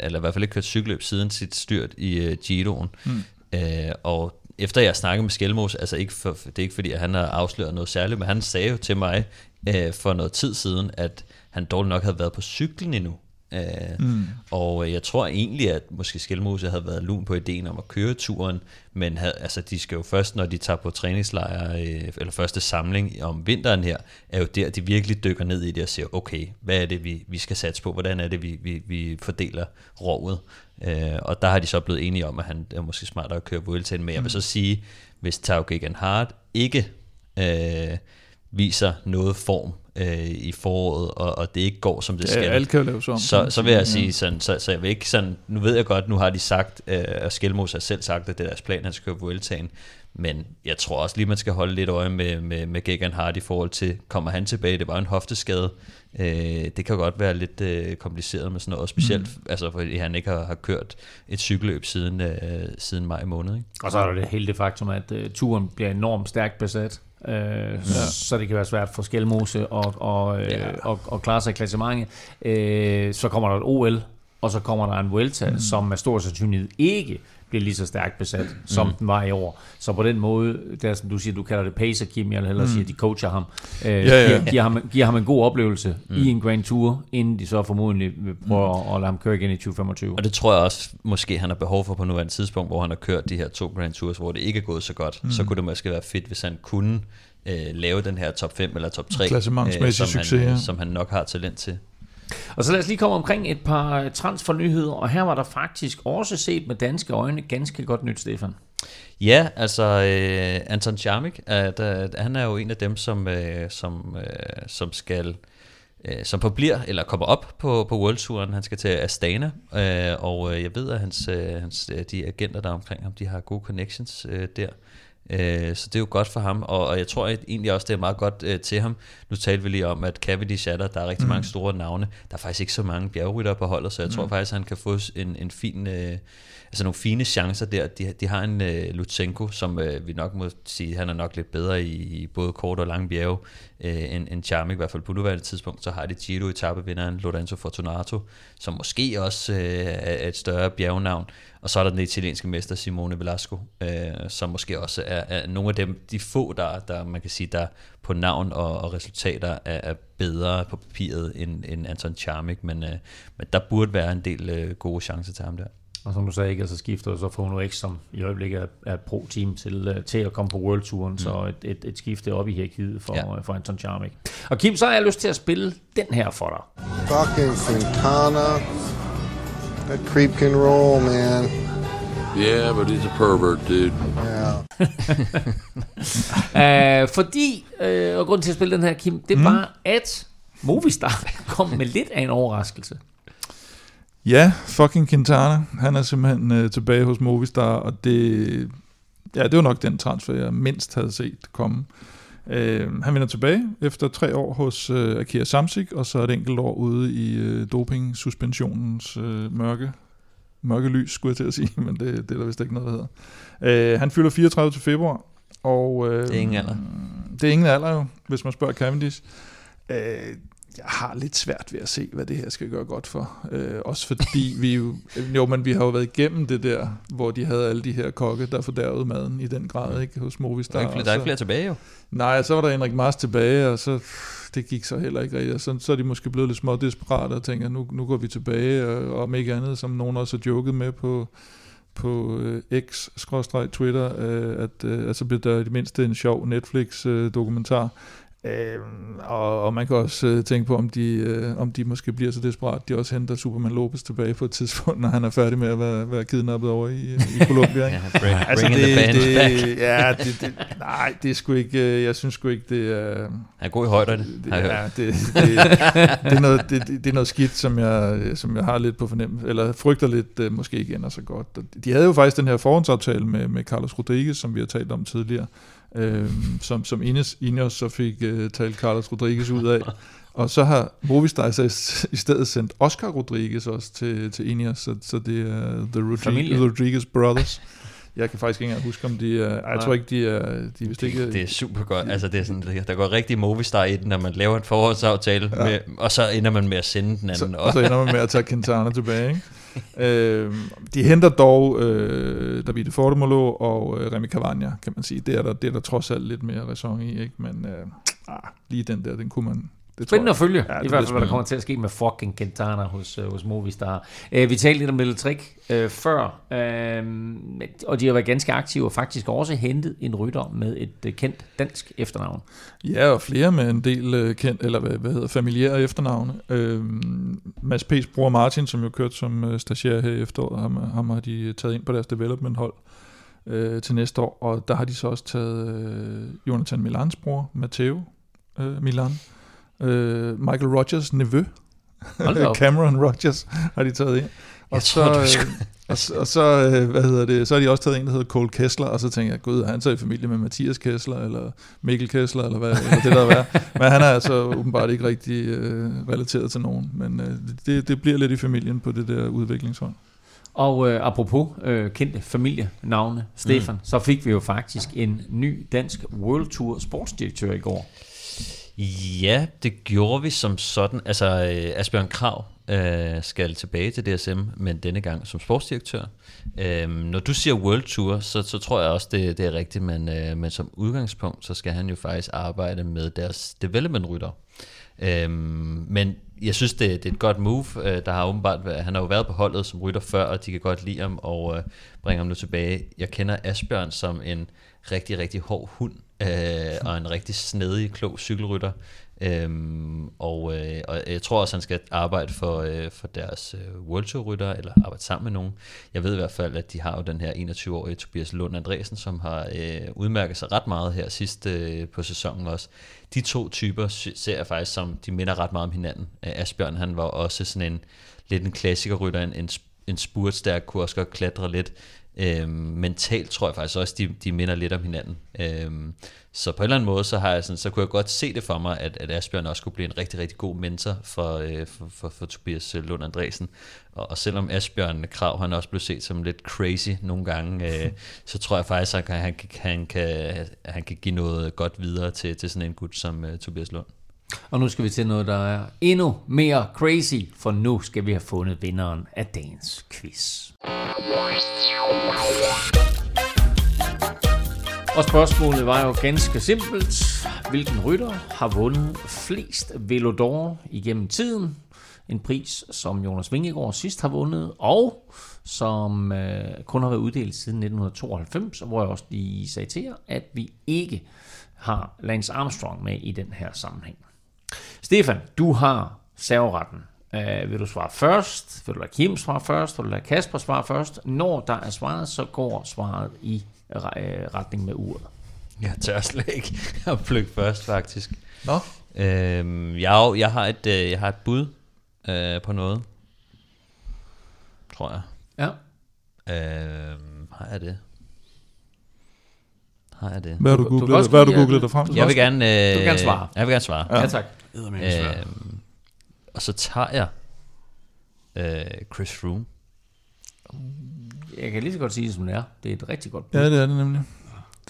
eller i hvert fald ikke kørt cykelløb siden sit styrt i øh, Giroen. Mm. Øh, og efter jeg snakkede med Skelmos, altså ikke for, det er ikke fordi, at han har afsløret noget særligt, men han sagde jo til mig øh, for noget tid siden, at han dårligt nok havde været på cyklen endnu. Øh, mm. Og øh, jeg tror egentlig, at måske Skelmose havde været lun på ideen om at køre turen, men havde, altså, de skal jo først, når de tager på træningslejre, øh, eller første samling om vinteren her, er jo der, de virkelig dykker ned i det og siger, okay, hvad er det, vi, vi skal satse på? Hvordan er det, vi, vi, vi fordeler rovet? Øh, og der har de så blevet enige om, at han er måske smartere at køre Vueltaen, men jeg vil så sige, hvis Tao Geoghegan Hart ikke øh, viser noget form øh, i foråret, og, og det ikke går, som det Ja, skal, alt kan jo laves om, så, så vil jeg sige, ja. sådan, så, så jeg vil ikke sådan, nu ved jeg godt, nu har de sagt, øh, og Skelmos har selv sagt, at det er deres plan, at han skal køre Vueltaen, men jeg tror også lige, man skal holde lidt øje med, med, med Gegan Hart i forhold til, kommer han tilbage, det var en hofteskade, øh, det kan godt være lidt øh, kompliceret med sådan noget, specielt, mm. altså fordi han ikke har, har kørt et cykelløb siden, øh, siden maj måned, ikke? Og så er der det hele det faktum, at uh, turen bliver enormt stærkt besat. Uh, ja. Så det kan være svært for Skelmose og, og, Ja. ja. og, og klare sig i klassementet. Uh, så kommer der et OL, og så kommer der en Vuelta, mm. som med stor sandsynlighed ikke bliver lige så stærkt besat, som mm. den var i år. Så på den måde, der, som du siger, du kalder det pacer, Kim, jeg hellere mm. sige, at de coacher ham, øh, ja, ja. Giver, giver, ham, giver ham en god oplevelse mm. i en Grand Tour, inden de så formodentlig vil prøve mm. at, at lade ham køre igen i 2025. Og det tror jeg også, måske han har behov for på nuværende tidspunkt, hvor han har kørt de her to Grand Tours, hvor det ikke er gået så godt. Mm. Så kunne det måske være fedt, hvis han kunne øh, lave den her top 5 eller top 3, øh, som, succes, han, ja. som han nok har talent til. Og så lad os lige komme omkring et par øh, transfernyheder, og her var der faktisk også set med danske øjne ganske godt nyt, Stefan. Ja, altså øh, Anton Charmik, at, han er jo en af dem, som, øh, som, øh, som skal øh, som forbliver, eller kommer op på, på World Touren. Han skal til Astana, øh, og øh, jeg ved, at hans, øh, hans, øh, de agenter, der er omkring ham, de har gode connections øh, der. Øh, så det er jo godt for ham, og, og jeg tror at egentlig også, det er meget godt øh, til ham. Nu talte vi lige om, at Cavendish er der, der er rigtig mm. mange store navne. Der er faktisk ikke så mange bjergrytter på holdet, så jeg mm. tror faktisk, at han kan få en, en fin... Øh, altså nogle fine chancer der. De, de har en uh, Lutsenko, som uh, vi nok må sige, han er nok lidt bedre i, i både kort og lang bjerge uh, end, end Charmik, i hvert fald på nuværende tidspunkt. Så har de Giro etappevinderen Lorenzo Fortunato, som måske også uh, er et større bjergnavn. Og så er der den italienske mester Simone Velasco, uh, som måske også er, er nogle af dem, de få, der, der man kan sige, der på navn og, og resultater er, er bedre på papiret end, end Anton Charmik, men, uh, men der burde være en del uh, gode chancer til ham der. Og som du sagde, ikke, altså skifter så fra Uno X, som i øjeblikket er, er pro-team til, øh, til at komme på World Touren, mm. så et, et, et skifte op i hierarkiet for, ja. for Anton Charmik. Og Kim, så har jeg lyst til at spille den her for dig. Fucking Quintana. That creep can roll, man. Yeah, but he's a pervert, dude. Yeah. uh, fordi, uh, og grunden til at spille den her, Kim, det mm. var, at Movistar kom med lidt af en overraskelse. Ja, fucking Quintana. Han er simpelthen øh, tilbage hos Movistar, og det, ja, det var nok den transfer, jeg mindst havde set komme. Øh, han vender tilbage efter tre år hos øh, Akira Samsic, og så et enkelt år ude i øh, doping-suspensionens øh, mørke, mørke lys, skulle jeg til at sige, men det, det er der vist ikke noget, der hedder. Øh, han fylder 34 til februar, og... Øh, det er ingen alder. Det er ingen alder jo, hvis man spørger Cavendish. Øh, jeg har lidt svært ved at se, hvad det her skal gøre godt for. Øh, også fordi vi jo, jo, men vi har jo været igennem det der, hvor de havde alle de her kokke, der fordærvede maden i den grad, ikke, hos Movistar. Der er ikke der er ikke flere tilbage jo. Nej, så var der Henrik Mars tilbage, og så det gik så heller ikke rigtigt. Så, så er de måske blevet lidt små desperate og tænker, nu, nu går vi tilbage, og om ikke andet, som nogen også har joket med på, på øh, X-Twitter, øh, at øh, altså bliver der i det mindste en sjov Netflix-dokumentar, øh, Øh, og, og man kan også øh, tænke på, om de, øh, om de måske bliver så desperat, de også henter Superman Lopez tilbage på et tidspunkt, når han er færdig med at være, være kidnappet over i, i Colombia. ja, bring, altså, det, the det, back. ja, det, det, nej, det er sgu ikke, øh, jeg synes sgu ikke, det er... Han er god i højde, det, det, ja, det, det, det, er noget, det, det, er noget skidt, som jeg, som jeg har lidt på fornemmelse, eller frygter lidt, øh, måske ikke ender så godt. De havde jo faktisk den her forhåndsaftale med, med Carlos Rodriguez, som vi har talt om tidligere, øh, som, som Ines, Ineos så fik øh, talt Carlos Rodriguez ud af. Og så har Movistar så i stedet sendt Oscar Rodriguez også til, til Ineos, så, så det er The Rodriguez, Rodriguez Brothers. Jeg kan faktisk ikke engang huske, om de er... Jeg tror ikke, de er... De er vist ikke, det er super godt. Altså, det er sådan, der går rigtig Movistar i den, når man laver en forhåndsaftale, ja. med, og så ender man med at sende den anden. Så, og så ender man med at tage Quintana tilbage, ikke? Øh, de henter dog øh, Davide Fortemolo og øh, Remy Cavagna, kan man sige. Det er der, det er der trods alt lidt mere ræson i, ikke? men øh, ah, lige den der, den kunne man, det Spændende at følge, ja, i hvert fald, hvad der kommer til at ske med fucking Quintana hos, uh, hos Movistar. Uh, vi talte lidt om Little Trick uh, før, uh, og de har været ganske aktive og faktisk også hentet en rytter med et uh, kendt dansk efternavn. Ja, og flere med en del uh, kendt, eller hvad, hvad hedder, familiære efternavne. Uh, Mads P's bror Martin, som jo kørt som uh, stagiaire her i efteråret, ham, ham har de taget ind på deres development hold uh, til næste år, og der har de så også taget uh, Jonathan Milans bror, Matteo uh, Milan, øh, Michael Rogers nevø, Cameron Rogers, har de taget ind. Og så, tror, øh, og, og så, øh, hvad hedder det, så har de også taget en, der hedder Cole Kessler, og så tænker jeg, gud, er han så i familie med Mathias Kessler, eller Mikkel Kessler, eller hvad eller det der er Men han er altså åbenbart ikke rigtig øh, relateret til nogen, men øh, det, det bliver lidt i familien på det der udviklingshold. Og øh, apropos øh, kendte familienavne, Stefan, mm. så fik vi jo faktisk en ny dansk World Tour sportsdirektør i går. Ja, det gjorde vi som sådan. Altså, øh, Asbjørn Krav øh, skal tilbage til DSM, men denne gang som sportsdirektør. Øh, når du siger World Tour, så, så tror jeg også, det, det er rigtigt, men, øh, men som udgangspunkt, så skal han jo faktisk arbejde med deres development-rytter. Øh, men jeg synes, det, det er et godt move. Øh, der har åbenbart, været- han har jo været på holdet som rytter før, og de kan godt lide ham og øh, bringe ham nu tilbage. Jeg kender Asbjørn som en rigtig, rigtig hård hund, øh, og en rigtig snedig, klog cykelrytter. Øhm, og, øh, og jeg tror også, han skal arbejde for, øh, for deres øh, World Tour rytter, eller arbejde sammen med nogen. Jeg ved i hvert fald, at de har jo den her 21-årige Tobias Lund Andresen, som har øh, udmærket sig ret meget her sidst øh, på sæsonen også. De to typer ser jeg faktisk som, de minder ret meget om hinanden. Øh, Asbjørn, han var også sådan en, lidt en klassikerrytter, en, en, en spurtstærk, kunne også godt klatre lidt. Øhm, mentalt tror jeg faktisk også, de, de minder lidt om hinanden. Øhm, så på en eller anden måde, så, har jeg sådan, så kunne jeg godt se det for mig, at, at Asbjørn også kunne blive en rigtig, rigtig god mentor for, øh, for, for, for Tobias Lund Andresen. Og, og selvom Asbjørn Krav, han også blev set som lidt crazy nogle gange, øh, så tror jeg faktisk, at han, han, kan- han, kan, han kan give noget godt videre til, til sådan en gut som øh, Tobias Lund. Og nu skal vi til noget, der er endnu mere crazy, for nu skal vi have fundet vinderen af dagens quiz. Og spørgsmålet var jo ganske simpelt. Hvilken rytter har vundet flest Velodor igennem tiden? En pris, som Jonas Vingegaard sidst har vundet, og som øh, kun har været uddelt siden 1992, og hvor jeg også lige sagde til jer, at vi ikke har Lance Armstrong med i den her sammenhæng. Stefan, du har serveretten. Uh, vil du svare først? Vil du lade Kim svare først? Vil du lade Kasper svare først? Når der er svaret, så går svaret i uh, retning med uret. Jeg tør slet ikke at plukke først, faktisk. Nå. Øhm, jeg, har- jeg, har et, øh, jeg har et bud øh, på noget. Tror jeg. Ja. Øhm, har jeg det? Har jeg det? Hvad har du Du- du googlet, også hvad har du googlet du- dig frem du til? Jeg vil gerne... Øh, du kan gerne svare. Jeg vil gerne svare. Ja, tak. Eddermame svært. Øhm, og så tager jeg øh, Chris Froome. Jeg kan lige så godt sige det, som det er. Det er et rigtig godt bud. Ja, det er det nemlig.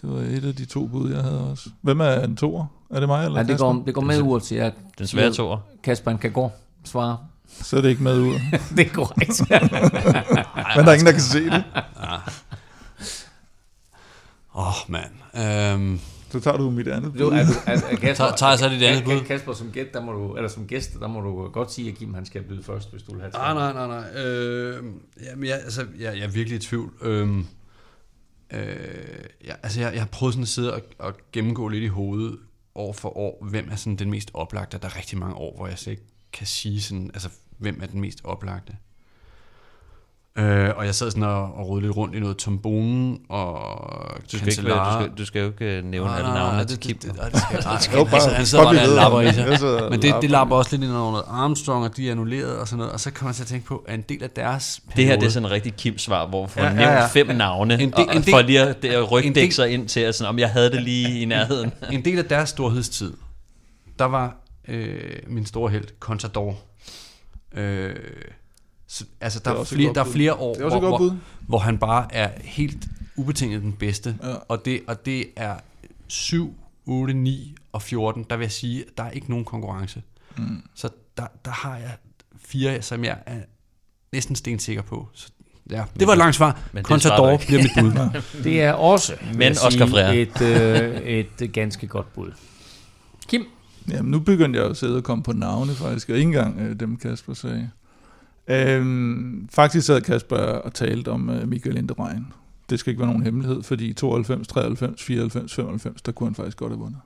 Det var et af de to bud, jeg havde også. Hvem er en toer? Er det mig eller Ja, det, Kasper? går, det går med uret til, at Den svære toer. Kasper kan gå svare. Så er det ikke med ud. det er korrekt. Men der er ingen, der kan se det. Åh, oh, mand. Um, Så tager du mit andet Du, bud. du, er, er Kasper, Tager- tager jeg så dit andet bud? Kasper som gæst, der må du, eller som gæst, der må du godt sige, at Kim han skal byde først, hvis du vil have nej, nej, nej, nej. Øh, jamen, jeg, altså, jeg, jeg er virkelig i tvivl. Øhm, øh, jeg, altså, jeg, jeg har prøvet sådan at sidde og, og gennemgå lidt i hovedet år for år, hvem er sådan den mest oplagte. Der er rigtig mange år, hvor jeg slet ikke kan sige sådan, altså, hvem er den mest oplagte. Øh, og jeg sad sådan og, og rodede lidt rundt i noget trombone og Du skal, ikke, være- du, skal, du skal jo ikke øh, nævne alle navnene til Kim. det, det, det, skal, nej, altså, han sidder bare og lapper i sig. Men det, lapper. det lapper også lidt ind under noget Armstrong, og de er annulleret og sådan noget. Og så kommer jeg til at tænke på, at en del af deres periode, Det her det er sådan en rigtig Kim-svar, hvor får Ja, ja, ja, nævnt ja. fem navne, En del- del, og, en og for del- lige at, det at rygdække del- sig ind til, at sådan, om jeg havde det lige i nærheden. en del af deres storhedstid, der var øh, min store held, Contador. Øh, så, altså, der er er, flere, der er flere år, Det er også hvor, hvor, hvor han bare er helt ubetinget den bedste. Ja. Og, det, og det er 7, 8, 9 og 14, der vil jeg sige, at der er ikke nogen konkurrence. Mm. Så der, der har jeg fire, som jeg er næsten stensikker på. Så, ja, det var et langt svar. Contador bliver mit bud. Det er også Men Oscar sige, et, øh, et øh, ganske godt bud. Kim? Jamen, nu begyndte jeg jo at sidde og komme på navne, faktisk, og ikke engang øh, dem, Kasper sagde. Øhm, faktisk sad Kasper og talte om øh, Michael Inderain. Det skal ikke være nogen hemmelighed, fordi 92, 93, 94, 95, der kunne han faktisk godt have vundet.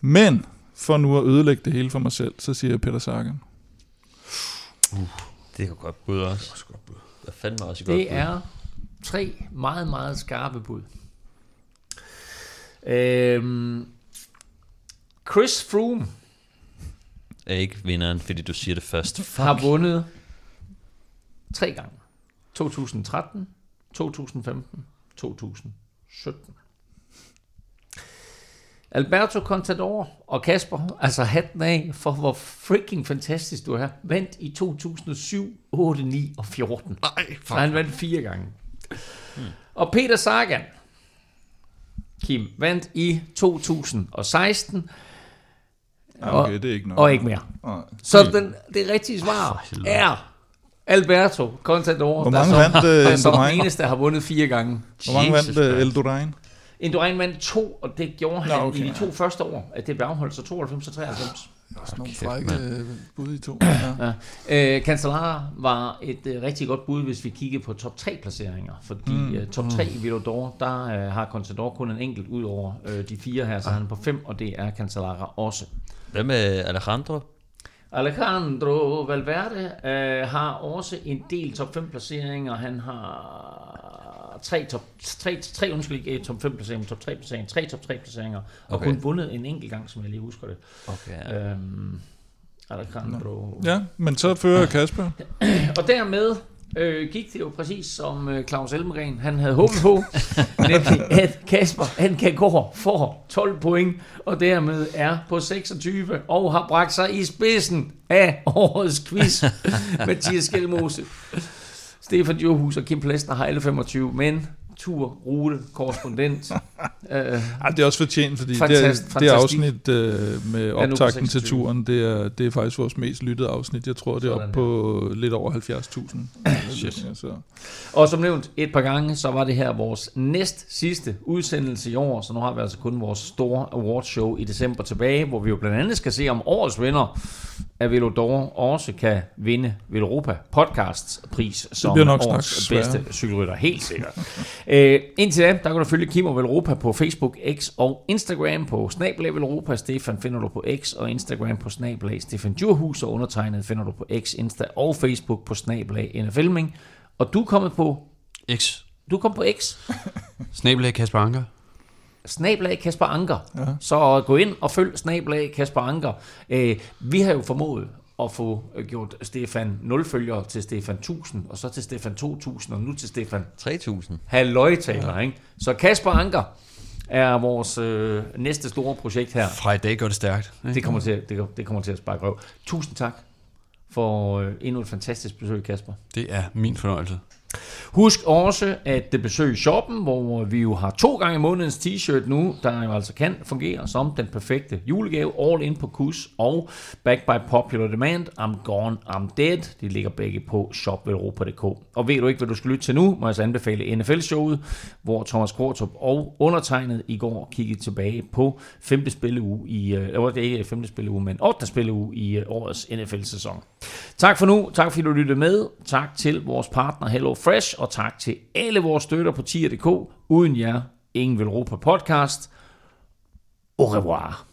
Men, for nu at ødelægge det hele for mig selv, så siger jeg Peter Sagan. Det er jo godt bud også. Det er også godt bud. Det er fandme også godt Det bud. er tre meget, meget skarpe bud. Øhm, Chris Froome er ikke vinderen, fordi du siger det først. Fuck. har vundet tre gange. 2013, 2015, 2017. Alberto Contador og Kasper, altså hatten af for hvor freaking fantastisk du er, vandt i 2007, 8, 9 og 14. Nej, Så han vandt fire gange. Hmm. Og Peter Sagan, Kim, vandt i 2016. Ja, okay, det er ikke nok. Og ikke mere. Nej. Så den, det rigtige svar er Alberto Contador, Hvor der mange som, vandt, øh, der som Indurain? den eneste har vundet fire gange. Hvor mange Jesus vandt uh. Eldurain? Vandt to, og det gjorde han Nå, okay, i de ja. to første år, at det blev afholdt, så 92 og 93. Også nogle kæft, frække øh, bud i to. Ja. Ja. Øh, Cancellara var et øh, rigtig godt bud, hvis vi kiggede på top 3 placeringer, fordi mm. øh, top 3 i Vilodor, der øh, har Contador kun en enkelt ud over øh, de fire her, så han er på 5, og det er Cancellara også. Hvad med Alejandro? Alejandro Valverde øh, har også en del top 5 placeringer. Han har tre top, tre, tre undskyld, ikke top 5 placeringer, top 3 placeringer, tre top 3 placeringer, og Okay. kun vundet en enkelt gang, som jeg lige husker det. Okay. Øhm, Alejandro. ja, men så fører Kasper. Og dermed øh, gik det jo præcis som øh, Claus Elmgren han havde håbet på, nemlig at Kasper han kan gå for 12 point, og dermed er på 26 og har bragt sig i spidsen af årets quiz. Mathias Skelmose, Stefan Johus og Kim Plesner har alle 25, men tur, rute, korrespondent. øh, Ej, det er også fortjent, fordi Fantast- det, er, det afsnit øh, med optakten til 26. turen, det er, det er faktisk vores mest lyttede afsnit. Jeg tror, det er oppe på lidt over 70.000. Shit. Så. Og som nævnt et par gange, så var det her vores næst sidste udsendelse i år, så nu har vi altså kun vores store awardshow i december tilbage, hvor vi jo blandt andet skal se, om årets vinder af Velodor også kan vinde Veloropa Podcasts pris som årets bedste cykelrytter, helt sikkert. Æ, indtil da, der kan du følge Kim og Veloropa på Facebook, X og Instagram på Snablag Veloropa. Stefan finder du på X og Instagram på Snablag Stefan Djurhus, og undertegnet finder du på X, Insta og Facebook på Snablag NFLming. Og du er kommet på X. du kom på X, Snabelag Kasper Anker. snablag Kasper Anker. Ja. Så gå ind og følg snablag Kasper Anker. Øh, vi har jo formået at få øh, gjort Stefan 0 følgere til Stefan 1000, og så til Stefan 2000, og nu til Stefan 3000. Halløjtaler, ja. ikke? Så Kasper Anker er vores øh, næste store projekt her. Fra i dag går det stærkt. Det kommer til, det, det kommer til at sparke røv. Tusind tak for øh, endnu et fantastisk besøg, Kasper. Det er min fornøjelse. Husk også at besøge shoppen, hvor vi jo har to gange i månedens t-shirt nu, der jo altså kan fungere som den perfekte julegave. All in på kus og back by popular demand. I'm gone, I'm dead. De ligger begge på shopvelropa.dk. Og ved du ikke, hvad du skal lytte til nu, må jeg så anbefale NFL-showet, hvor Thomas Kortrup og undertegnet i går kiggede tilbage på femte spilleuge i, øh, eller det er ikke femte spilleuge, men 8. spilleuge i øh, årets NFL-sæson. Tak for nu. Tak fordi du lyttede med. Tak til vores partner Hello Fresh, og tak til alle vores støtter på tier.dk. Uden jer, ingen vil ro på podcast. Au revoir.